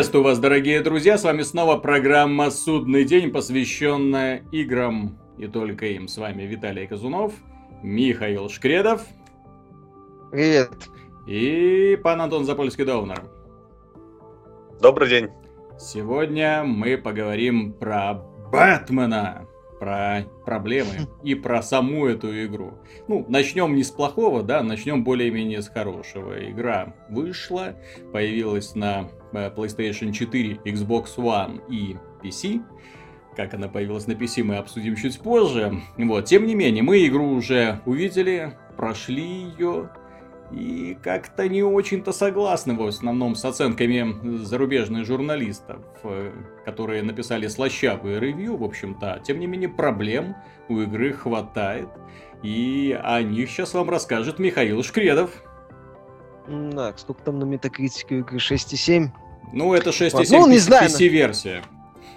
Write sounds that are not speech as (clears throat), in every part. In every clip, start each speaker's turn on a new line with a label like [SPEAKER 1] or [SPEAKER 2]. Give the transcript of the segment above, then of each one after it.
[SPEAKER 1] Приветствую вас, дорогие друзья. С вами снова программа «Судный день», посвященная играм и только им. С вами Виталий Казунов, Михаил Шкредов.
[SPEAKER 2] Привет.
[SPEAKER 1] И пан Антон Запольский-Довнер.
[SPEAKER 3] Добрый день.
[SPEAKER 1] Сегодня мы поговорим про Бэтмена про проблемы и про саму эту игру. Ну, начнем не с плохого, да, начнем более-менее с хорошего. Игра вышла, появилась на э, PlayStation 4, Xbox One и PC. Как она появилась на PC, мы обсудим чуть позже. Вот, тем не менее, мы игру уже увидели, прошли ее, и как-то не очень-то согласны в основном с оценками зарубежных журналистов, э, которые написали слащавые ревью, в общем-то. Тем не менее, проблем у игры хватает. И о них сейчас вам расскажет Михаил Шкредов.
[SPEAKER 2] Так, сколько там на метакритике у игры? 6,7?
[SPEAKER 1] Ну, это 6,7 ну, не знаю, PC-версия.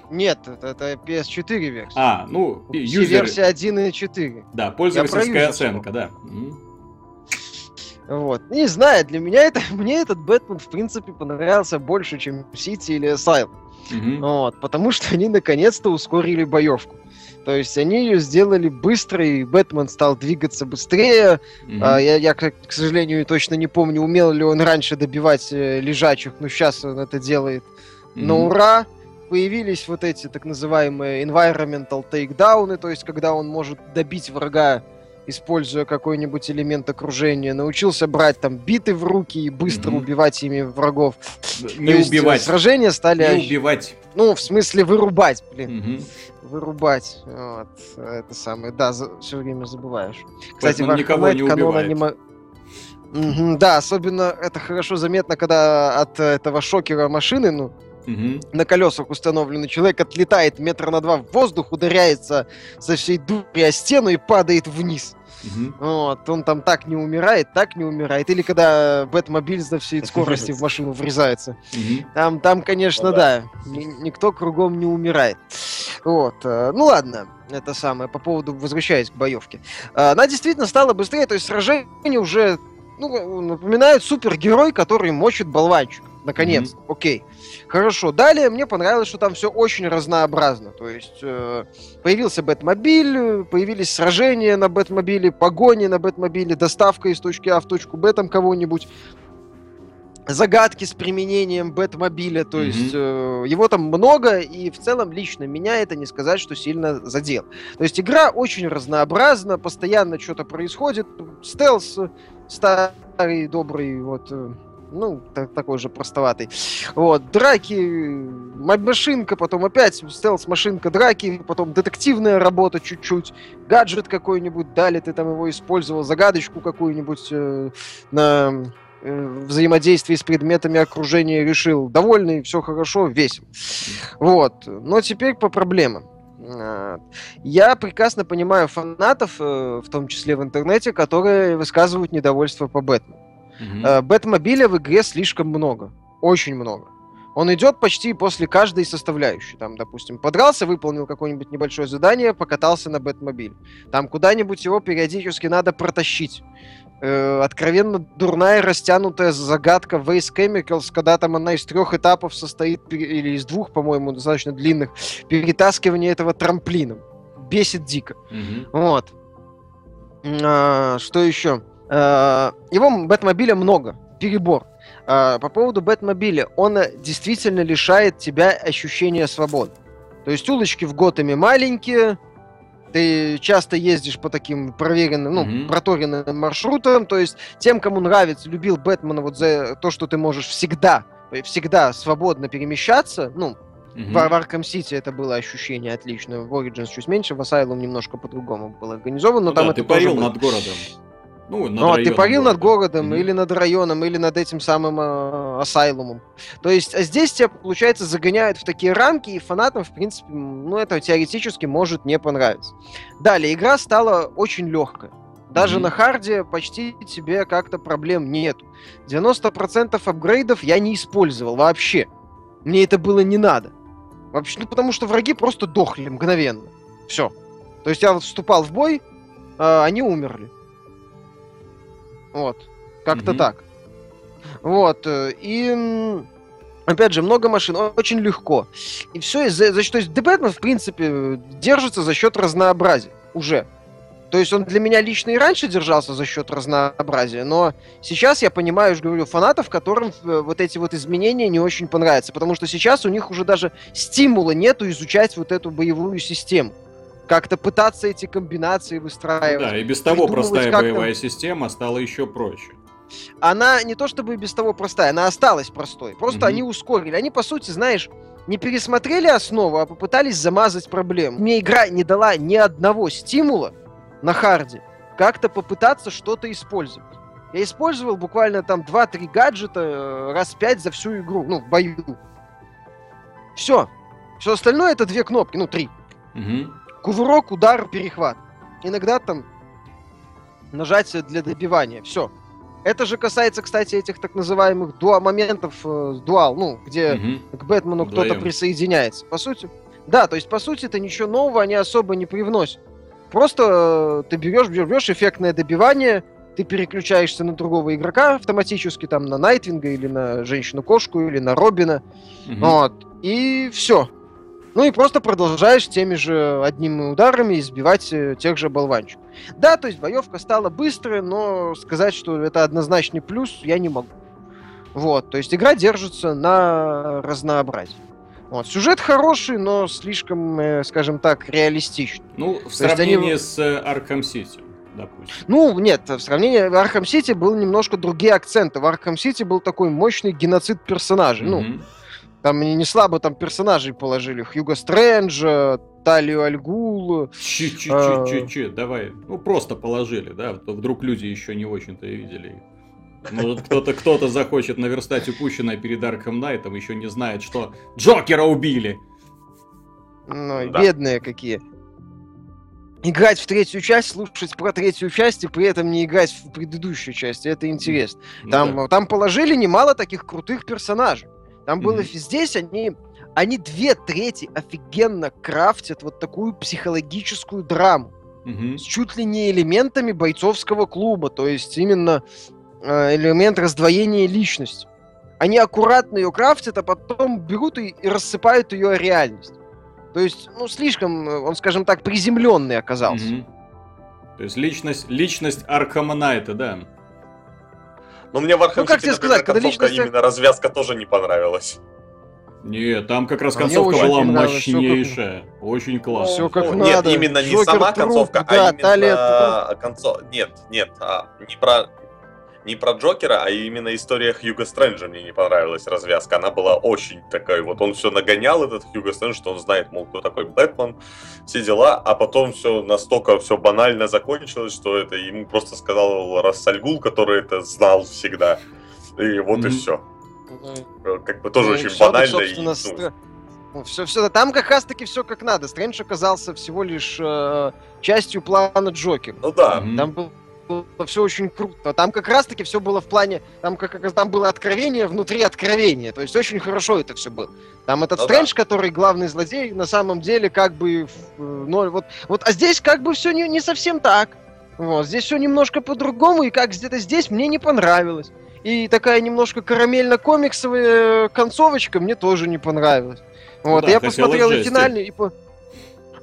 [SPEAKER 2] Нет, это, это PS4 версия.
[SPEAKER 1] А, ну,
[SPEAKER 2] юзер... версия 1 и 4.
[SPEAKER 1] Да, пользовательская оценка, да.
[SPEAKER 2] Вот. Не знаю, для меня это, (laughs) мне этот Бэтмен, в принципе, понравился больше, чем Сити или Asylum. Mm-hmm. Вот, потому что они наконец-то ускорили боевку. То есть они ее сделали быстро, и Бэтмен стал двигаться быстрее. Mm-hmm. А, я, я, к, сожалению, точно не помню, умел ли он раньше добивать э, лежачих, но сейчас он это делает mm-hmm. на ура. Появились вот эти так называемые environmental takedowns, то есть когда он может добить врага используя какой-нибудь элемент окружения, научился брать там биты в руки и быстро mm-hmm. убивать ими врагов.
[SPEAKER 1] Не То убивать.
[SPEAKER 2] Есть, сражения стали...
[SPEAKER 1] Не убивать.
[SPEAKER 2] Ну, в смысле вырубать, блин. Mm-hmm. Вырубать. Вот. Это самое. Да, за... все время забываешь.
[SPEAKER 1] Кстати, Поэтому никого не убивает.
[SPEAKER 2] Не Угу, да, особенно это хорошо заметно, когда от этого шокера машины, ну, угу. на колесах установленный человек отлетает метра на два в воздух, ударяется со всей дури о стену и падает вниз. Угу. Вот, он там так не умирает, так не умирает. Или когда Бэтмобиль за всей (laughs) скорости в машину врезается. Угу. Там, там, конечно, ну, да, да никто кругом не умирает. Вот, э, ну ладно, это самое, по поводу, возвращаясь к боевке. Э, она действительно стала быстрее, то есть сражения уже ну, напоминают супергерой, который мочит болванчик. Наконец, mm-hmm. окей. Хорошо. Далее мне понравилось, что там все очень разнообразно. То есть э, появился Бэтмобиль, появились сражения на Бэтмобиле, погони на Бэтмобиле, доставка из точки А в точку Б там кого-нибудь загадки с применением Бэтмобиля, то mm-hmm. есть э, его там много, и в целом лично меня это не сказать, что сильно задел. То есть игра очень разнообразна, постоянно что-то происходит, стелс старый, добрый, вот, э, ну, так, такой же простоватый. Вот, драки, машинка, потом опять стелс-машинка, драки, потом детективная работа чуть-чуть, гаджет какой-нибудь дали, ты там его использовал, загадочку какую-нибудь э, на э, взаимодействии с предметами окружения решил. Довольный, все хорошо, весело. Вот. Но теперь по проблемам. Я прекрасно понимаю фанатов, э, в том числе в интернете, которые высказывают недовольство по Бэтмену. Mm-hmm. Бэтмобиля в игре слишком много. Очень много. Он идет почти после каждой составляющей. Там, допустим, подрался, выполнил какое-нибудь небольшое задание, покатался на Бэтмобиле. Там куда-нибудь его периодически надо протащить. Э, откровенно дурная растянутая загадка Waze Chemicals, когда там она из трех этапов состоит, или из двух, по-моему, достаточно длинных, перетаскивание этого трамплином. Бесит дико. Mm-hmm. Вот. А, что еще? А, его Бэтмобиля много. Перебор. А, по поводу Бэтмобиля. Он действительно лишает тебя ощущения свободы. То есть улочки в Готэме маленькие, ты часто ездишь по таким проверенным, ну, mm-hmm. проторенным маршрутам, то есть тем, кому нравится, любил Бэтмена вот за то, что ты можешь всегда, всегда свободно перемещаться, ну, Mm-hmm. В, в Arkham City это было ощущение отличное. В Origins чуть меньше, в Asylum немножко по-другому было организовано. Но ну, там
[SPEAKER 1] да,
[SPEAKER 2] это
[SPEAKER 1] ты парил над городом.
[SPEAKER 2] Ну, над ну, ты парил над городом, mm-hmm. или над районом, или над этим самым э, асайлумом. То есть а здесь тебя, получается, загоняют в такие рамки, и фанатам, в принципе, ну, это теоретически может не понравиться. Далее, игра стала очень легкой. Даже mm-hmm. на харде почти тебе как-то проблем нет. 90% апгрейдов я не использовал вообще. Мне это было не надо. Вообще, ну, потому что враги просто дохли мгновенно. Все. То есть я вот вступал в бой, а они умерли. Вот. Как-то mm-hmm. так. Вот. Э, и Опять же, много машин, очень легко. И все из-за... За, то есть The Batman, в принципе, держится за счет разнообразия уже. То есть он для меня лично и раньше держался за счет разнообразия, но сейчас я понимаю, уже говорю, фанатов, которым э, вот эти вот изменения не очень понравятся, потому что сейчас у них уже даже стимула нету изучать вот эту боевую систему. Как-то пытаться эти комбинации выстраивать.
[SPEAKER 1] Да, и без того простая боевая система стала еще проще
[SPEAKER 2] она не то чтобы без того простая, она осталась простой. Просто mm-hmm. они ускорили. Они, по сути, знаешь, не пересмотрели основу, а попытались замазать проблему. Мне игра не дала ни одного стимула на харде как-то попытаться что-то использовать. Я использовал буквально там 2-3 гаджета э, раз 5 за всю игру, ну, в бою. Все. Все остальное это две кнопки, ну, три. Угу. Кувырок, удар, перехват. Иногда там нажатие для добивания. Все. Это же касается, кстати, этих так называемых дуа моментов э, дуал, ну, где угу. к Бэтмену кто-то присоединяется. По сути, да, то есть, по сути, это ничего нового они особо не привносят. Просто э, ты берешь, берешь эффектное добивание, ты переключаешься на другого игрока автоматически, там, на Найтвинга или на Женщину-кошку или на Робина. Угу. Вот. И все. Ну и просто продолжаешь теми же одними ударами избивать э, тех же болванчиков. Да, то есть боевка стала быстрой, но сказать, что это однозначный плюс, я не могу. Вот, то есть игра держится на разнообразии. Вот. Сюжет хороший, но слишком, э, скажем так, реалистичный.
[SPEAKER 1] Ну, в то сравнении они... с Arkham City допустим.
[SPEAKER 2] Ну, нет, в сравнении в Arkham City был немножко другие акценты. В Arkham City был такой мощный геноцид персонажей. Mm-hmm. Ну, там не, не слабо там персонажей положили. Хьюго Стрэнджа, Талию Альгул.
[SPEAKER 1] Че-че-че-че, давай. Ну, просто положили, да? То вдруг люди еще не очень-то и видели Может, кто-то кто захочет наверстать упущенное перед Арком Найтом, еще не знает, что Джокера убили.
[SPEAKER 2] Ну, да. бедные какие. Играть в третью часть, слушать про третью часть и при этом не играть в предыдущую часть. Это интересно. Ну, там, да. там положили немало таких крутых персонажей. Там mm-hmm. было здесь они они две трети офигенно крафтят вот такую психологическую драму mm-hmm. с чуть ли не элементами бойцовского клуба, то есть именно э, элемент раздвоения личности. Они аккуратно ее крафтят, а потом берут и, и рассыпают ее реальность. То есть, ну, слишком, э, он, скажем так, приземленный оказался. Mm-hmm.
[SPEAKER 1] То есть личность, личность Архама Найта, да.
[SPEAKER 3] Но мне в Архам ну, как тебе сказать, когда личность... именно развязка тоже не понравилась.
[SPEAKER 1] Нет, там как раз а концовка была мощнейшая. Как... Очень классно.
[SPEAKER 2] Все как
[SPEAKER 3] нет,
[SPEAKER 2] надо.
[SPEAKER 3] именно не сама труп, концовка, да, а именно талия, концо... Нет, нет, а, не про не про Джокера, а именно история Хьюга Стрэнджа мне не понравилась развязка. Она была очень такая, вот он все нагонял, этот Хьюго Стрэндж, что он знает, мол, кто такой Бэтмен, все дела, а потом все настолько все банально закончилось, что это ему просто сказал Рассальгул, который это знал всегда. И вот mm-hmm. и все. Mm-hmm. Как бы тоже ну, очень все, банально. Так, и,
[SPEAKER 2] ну... Все, все, там как раз таки все как надо. Стрэндж оказался всего лишь э, частью плана Джокера.
[SPEAKER 3] Ну да.
[SPEAKER 2] Там был все очень круто. Там как раз-таки все было в плане, там как там было откровение внутри откровения. То есть очень хорошо это все было. Там этот ну, Стрэндж, да. который главный злодей, на самом деле как бы ну, вот, вот, а здесь как бы все не, не совсем так. Вот, здесь все немножко по-другому, и как где-то здесь мне не понравилось. И такая немножко карамельно-комиксовая концовочка мне тоже не понравилась. Вот, ну, да, я посмотрел и финальный, и по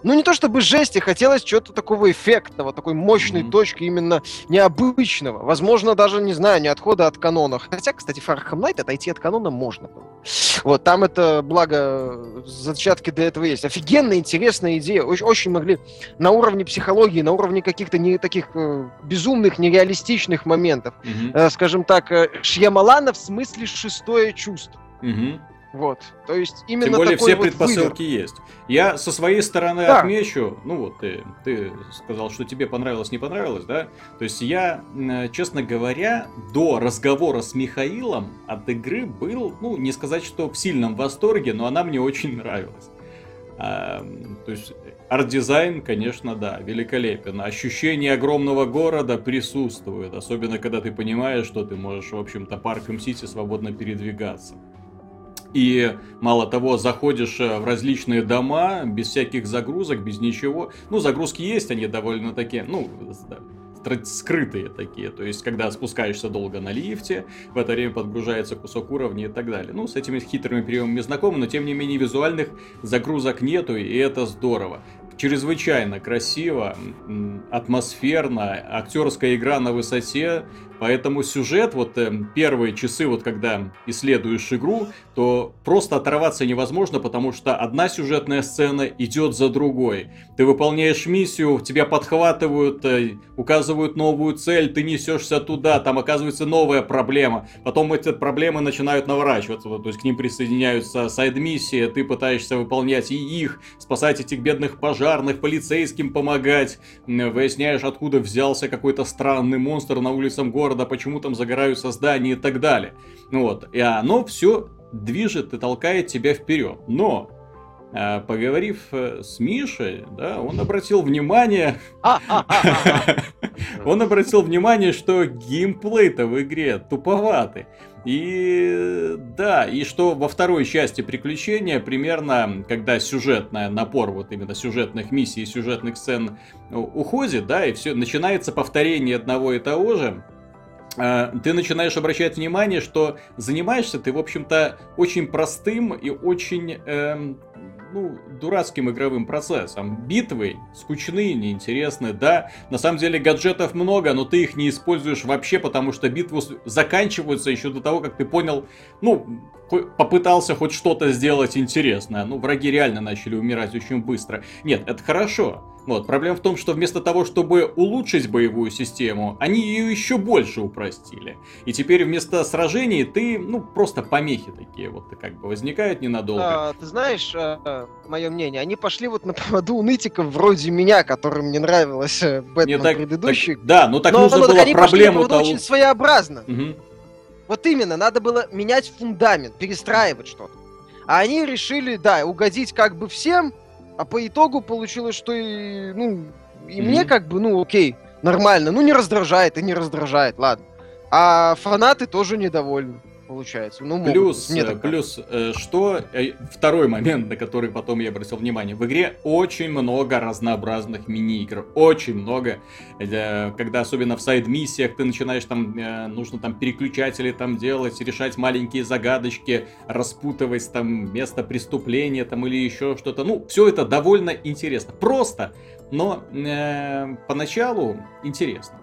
[SPEAKER 2] ну не то чтобы жести, хотелось чего-то такого эффектного, такой мощной mm-hmm. точки именно необычного. Возможно, даже, не знаю, не отхода от канона. Хотя, кстати, Фархам Найт отойти от канона можно было. Вот, там это, благо, зачатки для этого есть. Офигенно интересная идея. Очень, очень могли на уровне психологии, на уровне каких-то не таких э, безумных, нереалистичных моментов. Mm-hmm. Э, скажем так, э, Шьямалана в смысле шестое чувство.
[SPEAKER 1] Mm-hmm.
[SPEAKER 2] Вот. То есть именно
[SPEAKER 1] Тем более
[SPEAKER 2] все
[SPEAKER 1] вот предпосылки выбор. есть. Я со своей стороны да. отмечу, ну вот ты, ты сказал, что тебе понравилось, не понравилось, да? То есть я, честно говоря, до разговора с Михаилом от игры был, ну, не сказать, что в сильном восторге, но она мне очень нравилась. А, то есть арт-дизайн, конечно, да, великолепен. Ощущение огромного города присутствует, особенно когда ты понимаешь, что ты можешь, в общем-то, по Arkham City свободно передвигаться. И мало того, заходишь э, в различные дома без всяких загрузок, без ничего. Ну, загрузки есть, они довольно такие, ну, скрытые такие. То есть, когда спускаешься долго на лифте, в это время подгружается кусок уровня и так далее. Ну, с этими хитрыми приемами знакомы, но тем не менее визуальных загрузок нету, и это здорово чрезвычайно красиво, атмосферно, актерская игра на высоте, Поэтому сюжет, вот э, первые часы, вот когда исследуешь игру, то просто оторваться невозможно, потому что одна сюжетная сцена идет за другой. Ты выполняешь миссию, тебя подхватывают, э, указывают новую цель, ты несешься туда, там оказывается новая проблема. Потом эти проблемы начинают наворачиваться, то есть к ним присоединяются сайд-миссии, ты пытаешься выполнять и их, спасать этих бедных пожарных, полицейским помогать, выясняешь, откуда взялся какой-то странный монстр на улицам города, города, почему там загораются здания и так далее. Вот. И оно все движет и толкает тебя вперед. Но э, поговорив э, с Мишей, да, он обратил внимание... (laughs) Он обратил внимание, что геймплей-то в игре туповатый. И да, и что во второй части приключения примерно, когда сюжетная напор вот именно сюжетных миссий и сюжетных сцен уходит, да, и все начинается повторение одного и того же, Э, ты начинаешь обращать внимание, что занимаешься ты, в общем-то, очень простым и очень эм, ну, дурацким игровым процессом. Битвы скучные, неинтересные, да. На самом деле гаджетов много, но ты их не используешь вообще, потому что битвы заканчиваются еще до того, как ты понял, ну, попытался хоть что-то сделать интересное. Ну, враги реально начали умирать очень быстро. Нет, это хорошо. Вот, проблема в том, что вместо того, чтобы улучшить боевую систему, они ее еще больше упростили. И теперь вместо сражений ты, ну, просто помехи такие вот как бы возникают ненадолго.
[SPEAKER 2] А, ты знаешь, а, мое мнение, они пошли вот на поводу у нытиков вроде меня, которым не нравилось э, Бэтмен так, предыдущий.
[SPEAKER 1] Так, да, ну так но, нужно но, было проблему
[SPEAKER 2] того... очень своеобразно. Угу. Вот именно, надо было менять фундамент, перестраивать что-то. А они решили, да, угодить как бы всем, а по итогу получилось, что и, ну, и mm-hmm. мне как бы, ну, окей, нормально. Ну, не раздражает и не раздражает, ладно. А фанаты тоже недовольны получается. Ну,
[SPEAKER 1] плюс, Мне так. плюс э, что э, второй момент, на который потом я обратил внимание, в игре очень много разнообразных мини-игр, очень много, э, когда особенно в сайд-миссиях ты начинаешь там, нужно там переключатели там делать, решать маленькие загадочки, распутывать там место преступления там или еще что-то, ну, все это довольно интересно, просто, но э, поначалу интересно.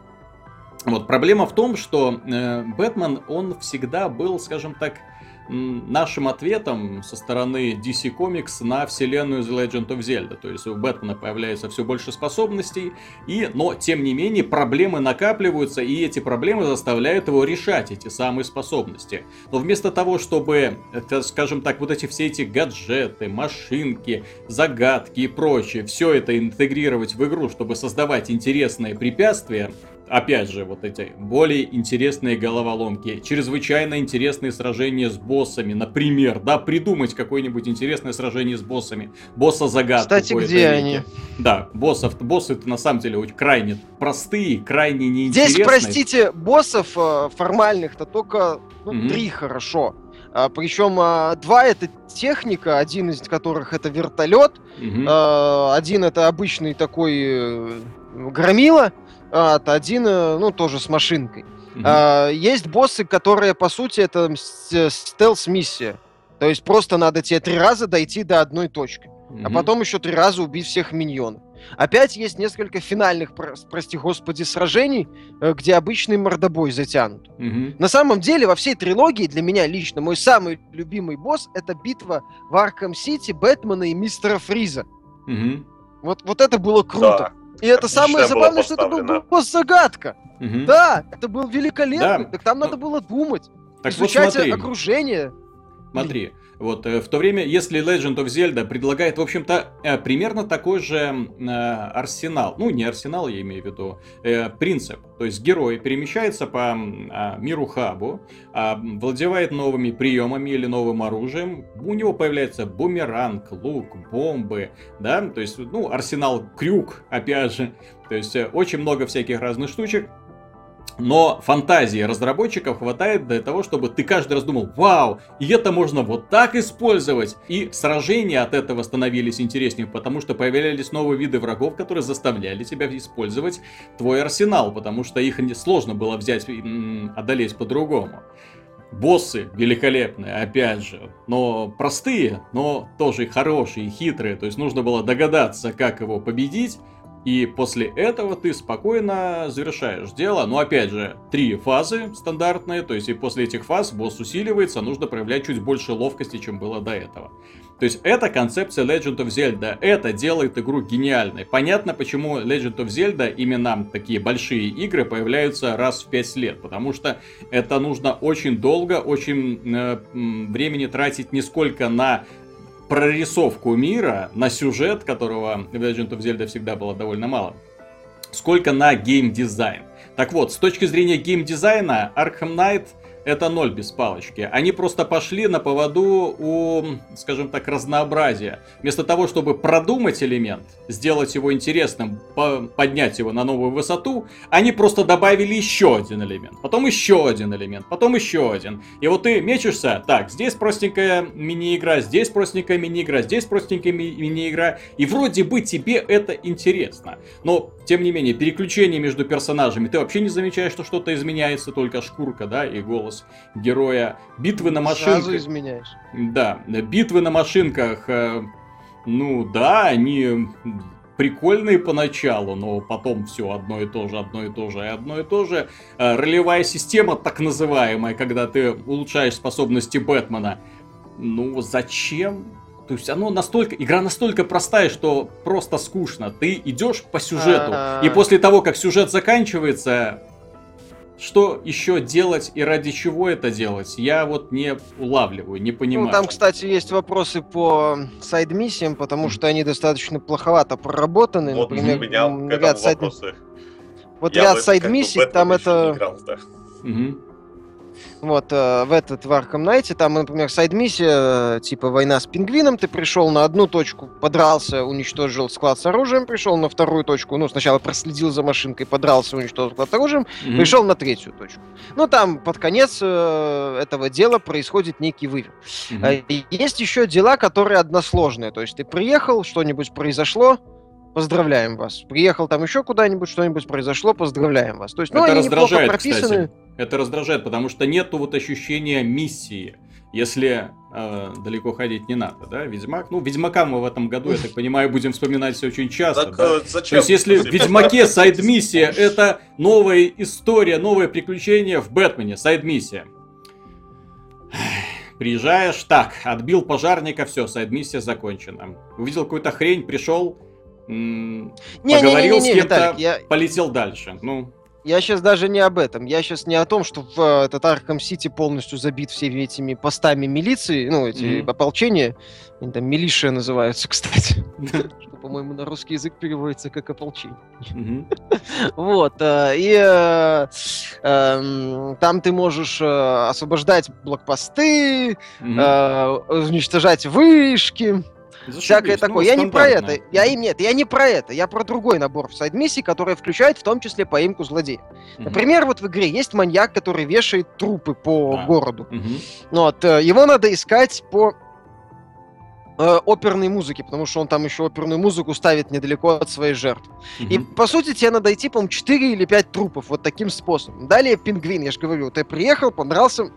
[SPEAKER 1] Вот, проблема в том, что э, Бэтмен, он всегда был, скажем так, нашим ответом со стороны DC Comics на вселенную The Legend of Zelda. То есть у Бэтмена появляется все больше способностей, и, но тем не менее проблемы накапливаются, и эти проблемы заставляют его решать эти самые способности. Но вместо того, чтобы, скажем так, вот эти все эти гаджеты, машинки, загадки и прочее, все это интегрировать в игру, чтобы создавать интересные препятствия, опять же, вот эти более интересные головоломки, чрезвычайно интересные сражения с боссами, например, да, придумать какое-нибудь интересное сражение с боссами, босса загадку.
[SPEAKER 2] Кстати, где они?
[SPEAKER 1] Да, боссов, боссы это на самом деле очень крайне простые, крайне неинтересные.
[SPEAKER 2] Здесь, простите, боссов э, формальных-то только ну, угу. три хорошо. А, причем а, два это техника, один из которых это вертолет, угу. а, один это обычный такой э, громила, а, один, э, ну, тоже с машинкой. Угу. А, есть боссы, которые, по сути, это э, стелс-миссия. То есть просто надо тебе три раза дойти до одной точки. Угу. А потом еще три раза убить всех миньонов. Опять есть несколько финальных, прости господи, сражений, э, где обычный мордобой затянут. Угу. На самом деле, во всей трилогии, для меня лично, мой самый любимый босс — это битва в Арком Сити, Бэтмена и Мистера Фриза. Угу. Вот, вот это было круто. Да. И это самое забавное, что это был босс-загадка. Угу. Да, это был великолепно. Да. Так там надо было думать, так изучать вот окружение.
[SPEAKER 1] Смотри, вот э, в то время, если Legend of Zelda предлагает, в общем-то, э, примерно такой же э, арсенал, ну не арсенал, я имею в виду, принцип. То есть герой перемещается по а, миру Хабу, а, владевает новыми приемами или новым оружием, у него появляется бумеранг, лук, бомбы, да, то есть, ну, арсенал крюк, опять же, то есть очень много всяких разных штучек, но фантазии разработчиков хватает для того, чтобы ты каждый раз думал, вау, и это можно вот так использовать. И сражения от этого становились интереснее, потому что появлялись новые виды врагов, которые заставляли тебя использовать твой арсенал, потому что их сложно было взять и одолеть по-другому. Боссы великолепные, опять же, но простые, но тоже хорошие, хитрые. То есть нужно было догадаться, как его победить, и после этого ты спокойно завершаешь дело. Но опять же, три фазы стандартные, то есть и после этих фаз босс усиливается, нужно проявлять чуть больше ловкости, чем было до этого. То есть это концепция Legend of Zelda. Это делает игру гениальной. Понятно, почему Legend of Zelda именно такие большие игры появляются раз в 5 лет. Потому что это нужно очень долго, очень э, времени тратить не сколько на прорисовку мира, на сюжет, которого в Legend of Zelda всегда было довольно мало, сколько на геймдизайн. Так вот, с точки зрения геймдизайна, Arkham Knight это ноль без палочки. Они просто пошли на поводу у, скажем так, разнообразия. Вместо того, чтобы продумать элемент, сделать его интересным, поднять его на новую высоту, они просто добавили еще один элемент, потом еще один элемент, потом еще один. И вот ты мечешься, так, здесь простенькая мини-игра, здесь простенькая мини-игра, здесь простенькая ми- мини-игра, и вроде бы тебе это интересно. Но, тем не менее, переключение между персонажами, ты вообще не замечаешь, что что-то изменяется, только шкурка, да, и голос голос героя. Битвы на машинках. Сразу
[SPEAKER 2] изменяешь.
[SPEAKER 1] Да, битвы на машинках, э, ну да, они прикольные поначалу, но потом все одно и то же, одно и то же и одно и то же. Э, ролевая система, так называемая, когда ты улучшаешь способности Бэтмена. Ну, зачем? То есть оно настолько, игра настолько простая, что просто скучно. Ты идешь по сюжету, и после того, как сюжет заканчивается, что еще делать и ради чего это делать, я вот не улавливаю, не понимаю. Ну,
[SPEAKER 2] там, кстати, есть вопросы по сайд-миссиям, потому что они достаточно плоховато проработаны.
[SPEAKER 3] Вот Например, у меня ряд сайд...
[SPEAKER 2] Вот я ряд сайд-миссий, там это... Играл, да. Угу. Вот, э, в этот в Arkham Knight, там, например, сайд-миссия, э, типа война с пингвином, ты пришел на одну точку, подрался, уничтожил склад с оружием, пришел на вторую точку, ну, сначала проследил за машинкой, подрался, уничтожил склад с оружием, mm-hmm. пришел на третью точку. Ну, там, под конец э, этого дела происходит некий вывер. Mm-hmm. Есть еще дела, которые односложные, то есть ты приехал, что-нибудь произошло, поздравляем вас. Приехал там еще куда-нибудь, что-нибудь произошло, поздравляем вас. То есть,
[SPEAKER 1] ну, Это раздражает, прописаны. Кстати. Это раздражает, потому что нету вот ощущения миссии, если э, далеко ходить не надо, да? Ведьмак, ну, Ведьмака мы в этом году, я так понимаю, будем вспоминать все очень часто. Так, да? Э, зачем? То есть, если в Ведьмаке сайд-миссия это новая история, новое приключение в Бэтмене, сайд-миссия. Приезжаешь, так, отбил пожарника, все, сайд-миссия закончена. Увидел какую-то хрень, пришел, м- не, поговорил не, не, не, не, с кем-то, я... полетел дальше. Ну,
[SPEAKER 2] я сейчас даже не об этом. Я сейчас не о том, что в э, этот Арkham Сити полностью забит всеми этими постами милиции, ну, эти mm-hmm. ополчения. Они там милишия называются, (laughs) кстати. Что, по-моему, на русский язык переводится как ополчение. (laughs) Вот. Э, и э, эм, там ты можешь освобождать блокпосты, уничтожать вышки. Зашибись. Всякое ну, такое. Я не про это. Я и нет, я не про это. Я про другой набор сайд-миссий, который включает в том числе поимку злодеев. Угу. Например, вот в игре есть маньяк, который вешает трупы по да. городу. Угу. Вот, э, его надо искать по э, оперной музыки, потому что он там еще оперную музыку ставит недалеко от своей жертвы. Mm-hmm. И, по сути, тебе надо идти, по-моему, 4 или 5 трупов вот таким способом. Далее пингвин, я же говорю, ты приехал, понравился,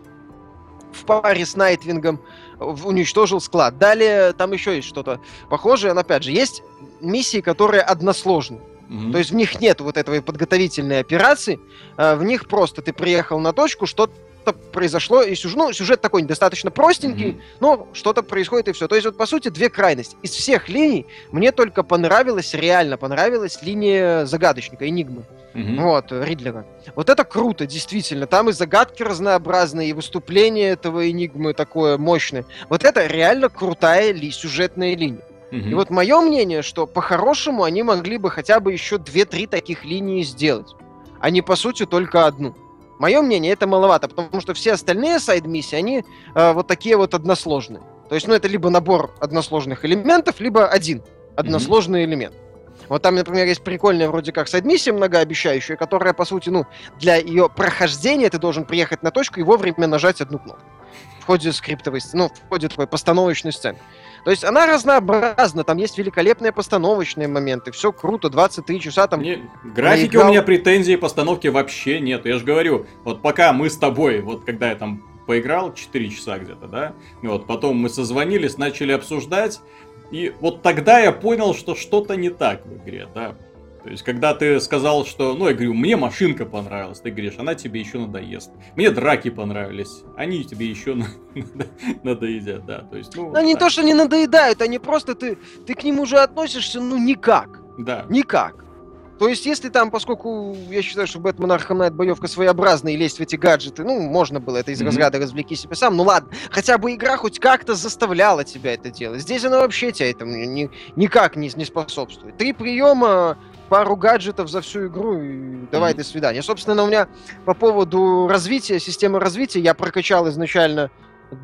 [SPEAKER 2] в паре с Найтвингом уничтожил склад. Далее там еще есть что-то похожее. Но опять же, есть миссии, которые односложны. Mm-hmm. То есть в них нет вот этой подготовительной операции. А в них просто ты приехал на точку, что что-то произошло, и сюжет, ну, сюжет такой достаточно простенький, mm-hmm. но что-то происходит и все. То есть вот по сути две крайности. Из всех линий мне только понравилась, реально понравилась линия загадочника, Энигмы. Mm-hmm. Вот, Ридлера. Вот это круто, действительно. Там и загадки разнообразные, и выступление этого Энигмы такое мощное. Вот это реально крутая ли, сюжетная линия. Mm-hmm. И вот мое мнение, что по-хорошему они могли бы хотя бы еще две-три таких линии сделать, а не по сути только одну. Мое мнение, это маловато, потому что все остальные сайд-миссии, они э, вот такие вот односложные. То есть, ну, это либо набор односложных элементов, либо один односложный mm-hmm. элемент. Вот там, например, есть прикольная вроде как сайд-миссия многообещающая, которая, по сути, ну, для ее прохождения ты должен приехать на точку и вовремя нажать одну кнопку в ходе скриптовой, ну, в ходе такой постановочной сцены. То есть она разнообразна, там есть великолепные постановочные моменты, все круто, 23 часа там...
[SPEAKER 1] Не, графики наиграл... у меня претензий постановки вообще нет, я же говорю, вот пока мы с тобой, вот когда я там поиграл 4 часа где-то, да, вот потом мы созвонились, начали обсуждать, и вот тогда я понял, что что-то не так в игре, да. То есть, когда ты сказал, что, ну, я говорю, мне машинка понравилась, ты говоришь, она тебе еще надоест. Мне драки понравились, они тебе еще надоедят, да. То есть, ну,
[SPEAKER 2] они так. то, что не надоедают, они просто, ты, ты к ним уже относишься, ну, никак.
[SPEAKER 1] Да.
[SPEAKER 2] Никак. То есть, если там, поскольку я считаю, что Бэтмен Arkham Knight боевка своеобразная и лезть в эти гаджеты, ну, можно было это из mm-hmm. разряда развлеки себя сам, ну ладно, хотя бы игра хоть как-то заставляла тебя это делать. Здесь она вообще тебя этому ни, никак не, не способствует. Три приема, пару гаджетов за всю игру и давай mm-hmm. до свидания. Собственно, у меня по поводу развития, системы развития, я прокачал изначально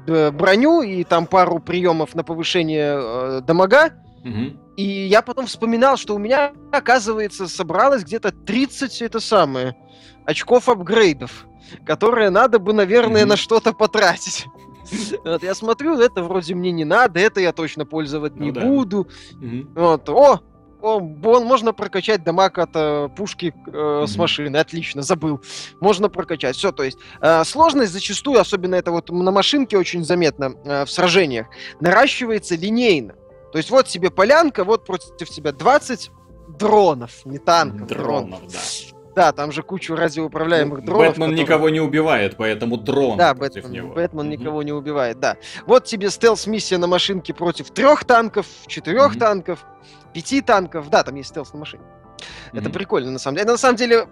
[SPEAKER 2] броню и там пару приемов на повышение э, дамага. Mm-hmm. И я потом вспоминал, что у меня, оказывается, собралось где-то 30 это самое очков апгрейдов, которые надо бы, наверное, mm-hmm. на что-то потратить. (laughs) Вот я смотрю, это вроде мне не надо, это я точно пользовать ну, не да. буду. Mm-hmm. Вот, о, о, он, можно прокачать дамаг от э, пушки э, mm-hmm. с машины, отлично, забыл. Можно прокачать. Все, то есть э, сложность зачастую, особенно это вот на машинке очень заметно э, в сражениях, наращивается линейно. То есть вот тебе полянка, вот против тебя 20 дронов, не танков,
[SPEAKER 1] дронов.
[SPEAKER 2] Дронов, да. Да, там же кучу радиоуправляемых ну, дронов.
[SPEAKER 1] Бэтмен которые... никого не убивает, поэтому дрон
[SPEAKER 2] да, против Бэтмен, него. Бэтмен mm-hmm. никого не убивает, да. Вот тебе стелс-миссия на машинке против трех танков, четырех mm-hmm. танков, пяти танков. Да, там есть стелс на машине. Mm-hmm. Это прикольно, на самом деле. На самом деле,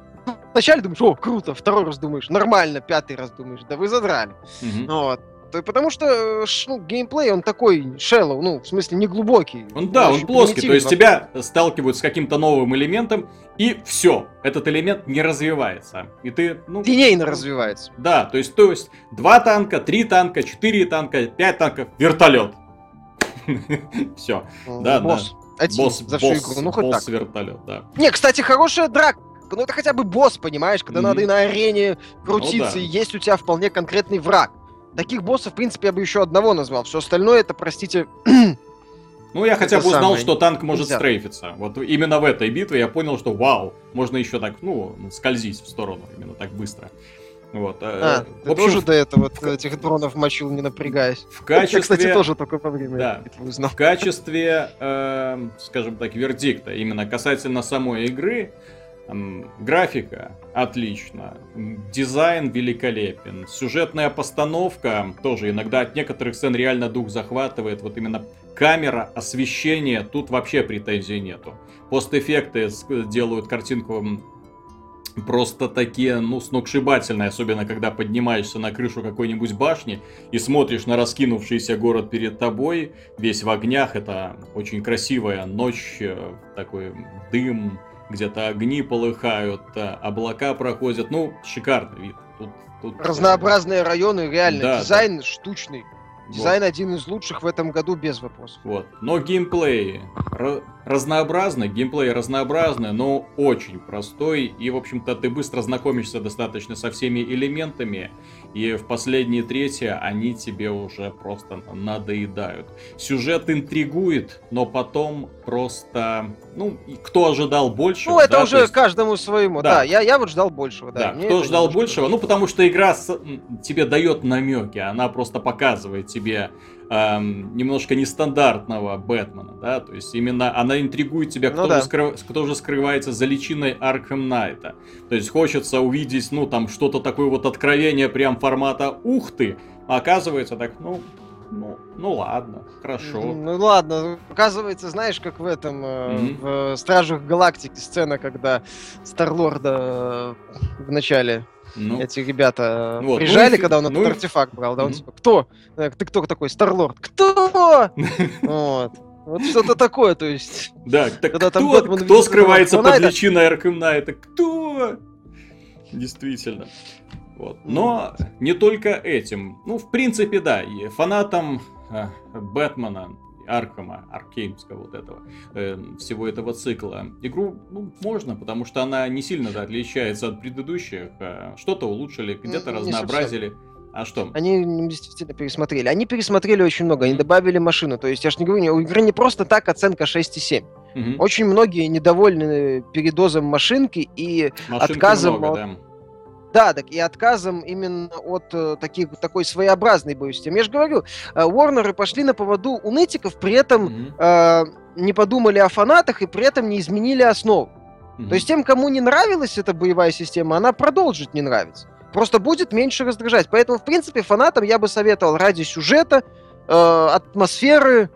[SPEAKER 2] вначале думаешь, о, круто, второй раз думаешь, нормально, пятый раз думаешь, да вы задрали. Mm-hmm. Вот. Потому что э, ну, геймплей, он такой shallow, ну, в смысле, не глубокий.
[SPEAKER 1] Он, да, он плоский, то есть тебя сталкивают с каким-то новым элементом, и все, этот элемент не развивается. И ты,
[SPEAKER 2] ну... Линейно развивается.
[SPEAKER 1] Да, то есть, то есть, два танка, три танка, четыре танка, пять танков, вертолет. (laughs) Все. Да, да.
[SPEAKER 2] Один босс, за всю босс, игру. Ну, хоть босс
[SPEAKER 1] так. вертолет, да.
[SPEAKER 2] Не, кстати, хорошая драка. Ну, это хотя бы босс, понимаешь, когда mm-hmm. надо и на арене крутиться, ну, да. и есть у тебя вполне конкретный враг. Таких боссов, в принципе, я бы еще одного назвал. Все остальное это, простите... (clears throat)
[SPEAKER 1] Ну, я хотя бы узнал, что танк может Нельзя. стрейфиться. Вот именно в этой битве я понял, что вау, можно еще так, ну, скользить в сторону, именно так быстро. Вот.
[SPEAKER 2] Э, а, в ты общем, тоже до этого вот, этих дронов мочил, не напрягаясь.
[SPEAKER 1] В качестве... Я,
[SPEAKER 2] кстати, тоже только во время
[SPEAKER 1] да, узнал. В качестве, э, скажем так, вердикта, именно касательно самой игры, Графика отлично, дизайн великолепен, сюжетная постановка тоже иногда от некоторых сцен реально дух захватывает. Вот именно камера, освещение, тут вообще претензий нету. Постэффекты делают картинку просто такие, ну, сногсшибательные, особенно когда поднимаешься на крышу какой-нибудь башни и смотришь на раскинувшийся город перед тобой, весь в огнях, это очень красивая ночь, э, такой дым, где-то огни полыхают, облака проходят. Ну, шикарный вид.
[SPEAKER 2] Тут, тут... Разнообразные районы, реально. Да, Дизайн да. штучный. Дизайн вот. один из лучших в этом году без вопросов.
[SPEAKER 1] Вот. Но геймплей разнообразный, геймплей разнообразный, но очень простой. И, в общем-то, ты быстро знакомишься достаточно со всеми элементами. И в последние трети они тебе уже просто надоедают. Сюжет интригует, но потом просто... Ну, кто ожидал большего?
[SPEAKER 2] Ну, это да, уже есть... каждому своему. Да, да я, я вот ждал большего.
[SPEAKER 1] Да, да кто ждал большего? Ну, потому что игра с... тебе дает намеки. Она просто показывает тебе эм, немножко нестандартного Бэтмена, да, то есть именно она интригует тебя, кто, ну, да. же, скрыв... кто же скрывается за личиной Аркхэм Найта. То есть хочется увидеть, ну, там, что-то такое вот откровение прям формата «Ух ты!», а оказывается так, ну, ну, ну ладно, хорошо.
[SPEAKER 2] Ну ладно, оказывается, знаешь, как в этом mm-hmm. в Стражах Галактики сцена, когда Старлорда э, в начале ну. Эти ребята вот. приезжали, ну, когда он ну, этот артефакт брал, да, он типа, кто? Э, ты кто такой? Старлорд. Кто? (laughs) Вот. Вот что-то такое, то есть.
[SPEAKER 1] Да, так когда кто, там Бэтмен кто скрывается под личиной Аркем Найта? Кто? Действительно. Вот. Но не только этим. Ну, в принципе, да, и фанатам э, Бэтмена Аркама, Аркеймского вот этого, э, всего этого цикла. Игру ну, можно, потому что она не сильно да, отличается от предыдущих. А что-то улучшили, где-то не разнообразили. А что?
[SPEAKER 2] Они действительно пересмотрели. Они пересмотрели очень много, они добавили машину. То есть, я же не говорю, у игры не просто так оценка 6,7. Угу. Очень многие недовольны передозом машинки и Машинки отказом много, от... да. Да, так и отказом именно от э, таких, такой своеобразной боевой системы. Я же говорю, э, Уорнеры пошли на поводу у нытиков, при этом mm-hmm. э, не подумали о фанатах и при этом не изменили основу. Mm-hmm. То есть тем, кому не нравилась эта боевая система, она продолжит не нравиться. Просто будет меньше раздражать. Поэтому, в принципе, фанатам я бы советовал ради сюжета, э, атмосферы,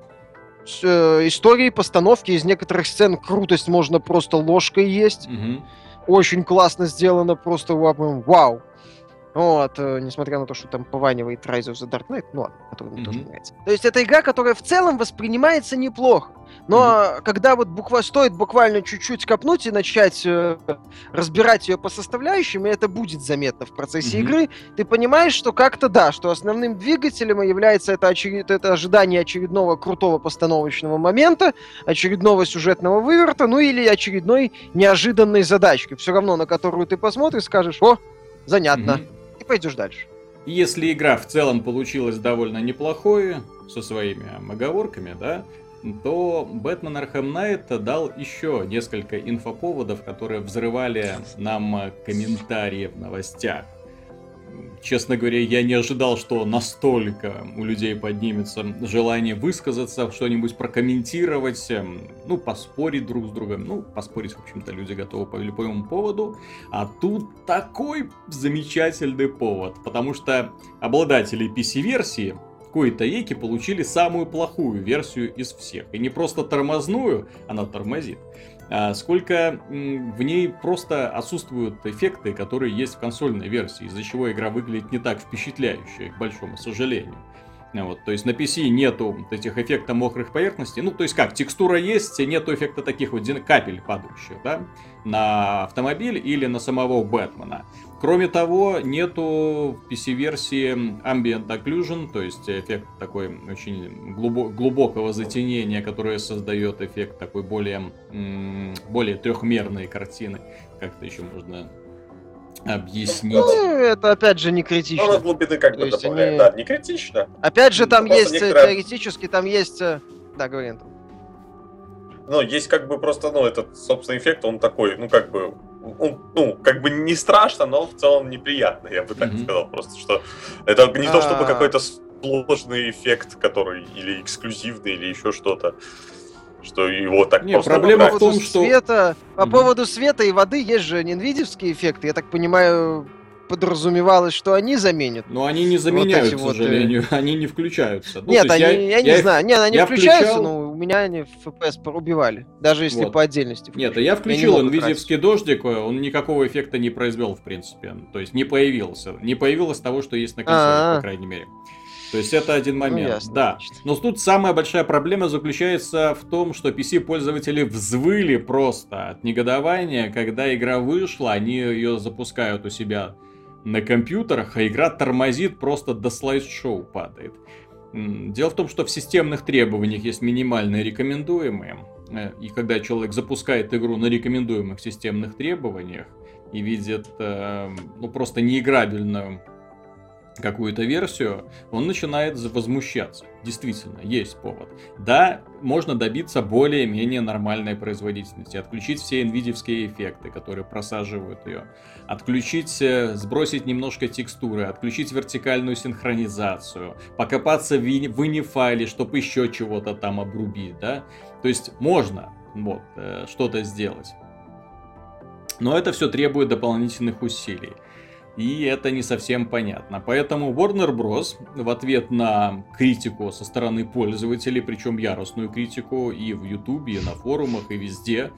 [SPEAKER 2] э, истории, постановки. Из некоторых сцен крутость можно просто ложкой есть. Mm-hmm очень классно сделано, просто вау. Вот, э, несмотря на то, что там пованивает Rise of the Dark Knight, ну ладно, который мне mm-hmm. тоже нравится. То есть это игра, которая в целом воспринимается неплохо. Но mm-hmm. когда вот буква стоит буквально чуть-чуть копнуть и начать э, разбирать ее по составляющим, и это будет заметно в процессе mm-hmm. игры, ты понимаешь, что как-то да, что основным двигателем является это, очеред... это ожидание очередного крутого постановочного момента, очередного сюжетного выверта, ну или очередной неожиданной задачки, все равно на которую ты посмотришь, скажешь, о, занятно. Mm-hmm пойдешь дальше.
[SPEAKER 1] Если игра в целом получилась довольно неплохой, со своими оговорками, да, то Бэтмен Arkham Knight дал еще несколько инфоповодов, которые взрывали нам комментарии в новостях честно говоря, я не ожидал, что настолько у людей поднимется желание высказаться, что-нибудь прокомментировать, эм, ну, поспорить друг с другом. Ну, поспорить, в общем-то, люди готовы по любому поводу. А тут такой замечательный повод, потому что обладатели PC-версии кои-то веки получили самую плохую версию из всех. И не просто тормозную, она тормозит, сколько в ней просто отсутствуют эффекты, которые есть в консольной версии, из-за чего игра выглядит не так впечатляюще, к большому сожалению. Вот, то есть на PC нету этих эффектов мокрых поверхностей. Ну, то есть как, текстура есть, нету эффекта таких вот капель падающих, да, на автомобиль или на самого Бэтмена. Кроме того, нету в PC-версии Ambient Occlusion, то есть эффект такой очень глубокого затенения, которое создает эффект такой более, более трехмерной картины. Как-то еще можно объяснить. Ну,
[SPEAKER 2] это опять же не критично. Ну,
[SPEAKER 3] глубины как бы добавляем, они... да, не критично.
[SPEAKER 2] Опять же, там просто есть э, некоторые... теоретически, там есть... Э, да, говори,
[SPEAKER 3] Ну, есть как бы просто, ну, этот, собственно, эффект, он такой, ну, как бы, ну, как бы не страшно, но в целом неприятно, я бы так mm-hmm. сказал. Просто что это не то, чтобы а. какой-то сложный эффект, который или эксклюзивный, или еще что-то что его так
[SPEAKER 2] Не, проблема в том, что... Света, по поводу света и воды есть же нинвидевские эффекты. Я так понимаю, подразумевалось, что они заменят.
[SPEAKER 1] Но они не заменяют, вот к сожалению, вот, (laughs) они не включаются.
[SPEAKER 2] Ну, Нет, они, я, я, я не их, знаю. Нет, они включаются, включал... но у меня они в FPS порубивали, даже если вот. по отдельности.
[SPEAKER 1] Нет, я включил я NVIDIA дождик, он никакого эффекта не произвел, в принципе. То есть не появился. Не появилось того, что есть на консоли, А-а-а. по крайней мере. То есть это один ну, момент. Ну, ясно, да. Значит. Но тут самая большая проблема заключается в том, что PC-пользователи взвыли просто от негодования, когда игра вышла, они ее запускают у себя на компьютерах, а игра тормозит просто до слайд-шоу падает. Дело в том, что в системных требованиях есть минимальные рекомендуемые. Э, и когда человек запускает игру на рекомендуемых системных требованиях и видит э, ну, просто неиграбельную какую-то версию, он начинает возмущаться. Действительно, есть повод. Да, можно добиться более-менее нормальной производительности, отключить все nvidia эффекты, которые просаживают ее, отключить, э, сбросить немножко текстуры, отключить вертикальную синхронизацию, покопаться в WINI-файле, чтобы еще чего-то там обрубить, да? То есть можно вот, э, что-то сделать. Но это все требует дополнительных усилий и это не совсем понятно. Поэтому Warner Bros. в ответ на критику со стороны пользователей, причем яростную критику и в YouTube, и на форумах, и везде,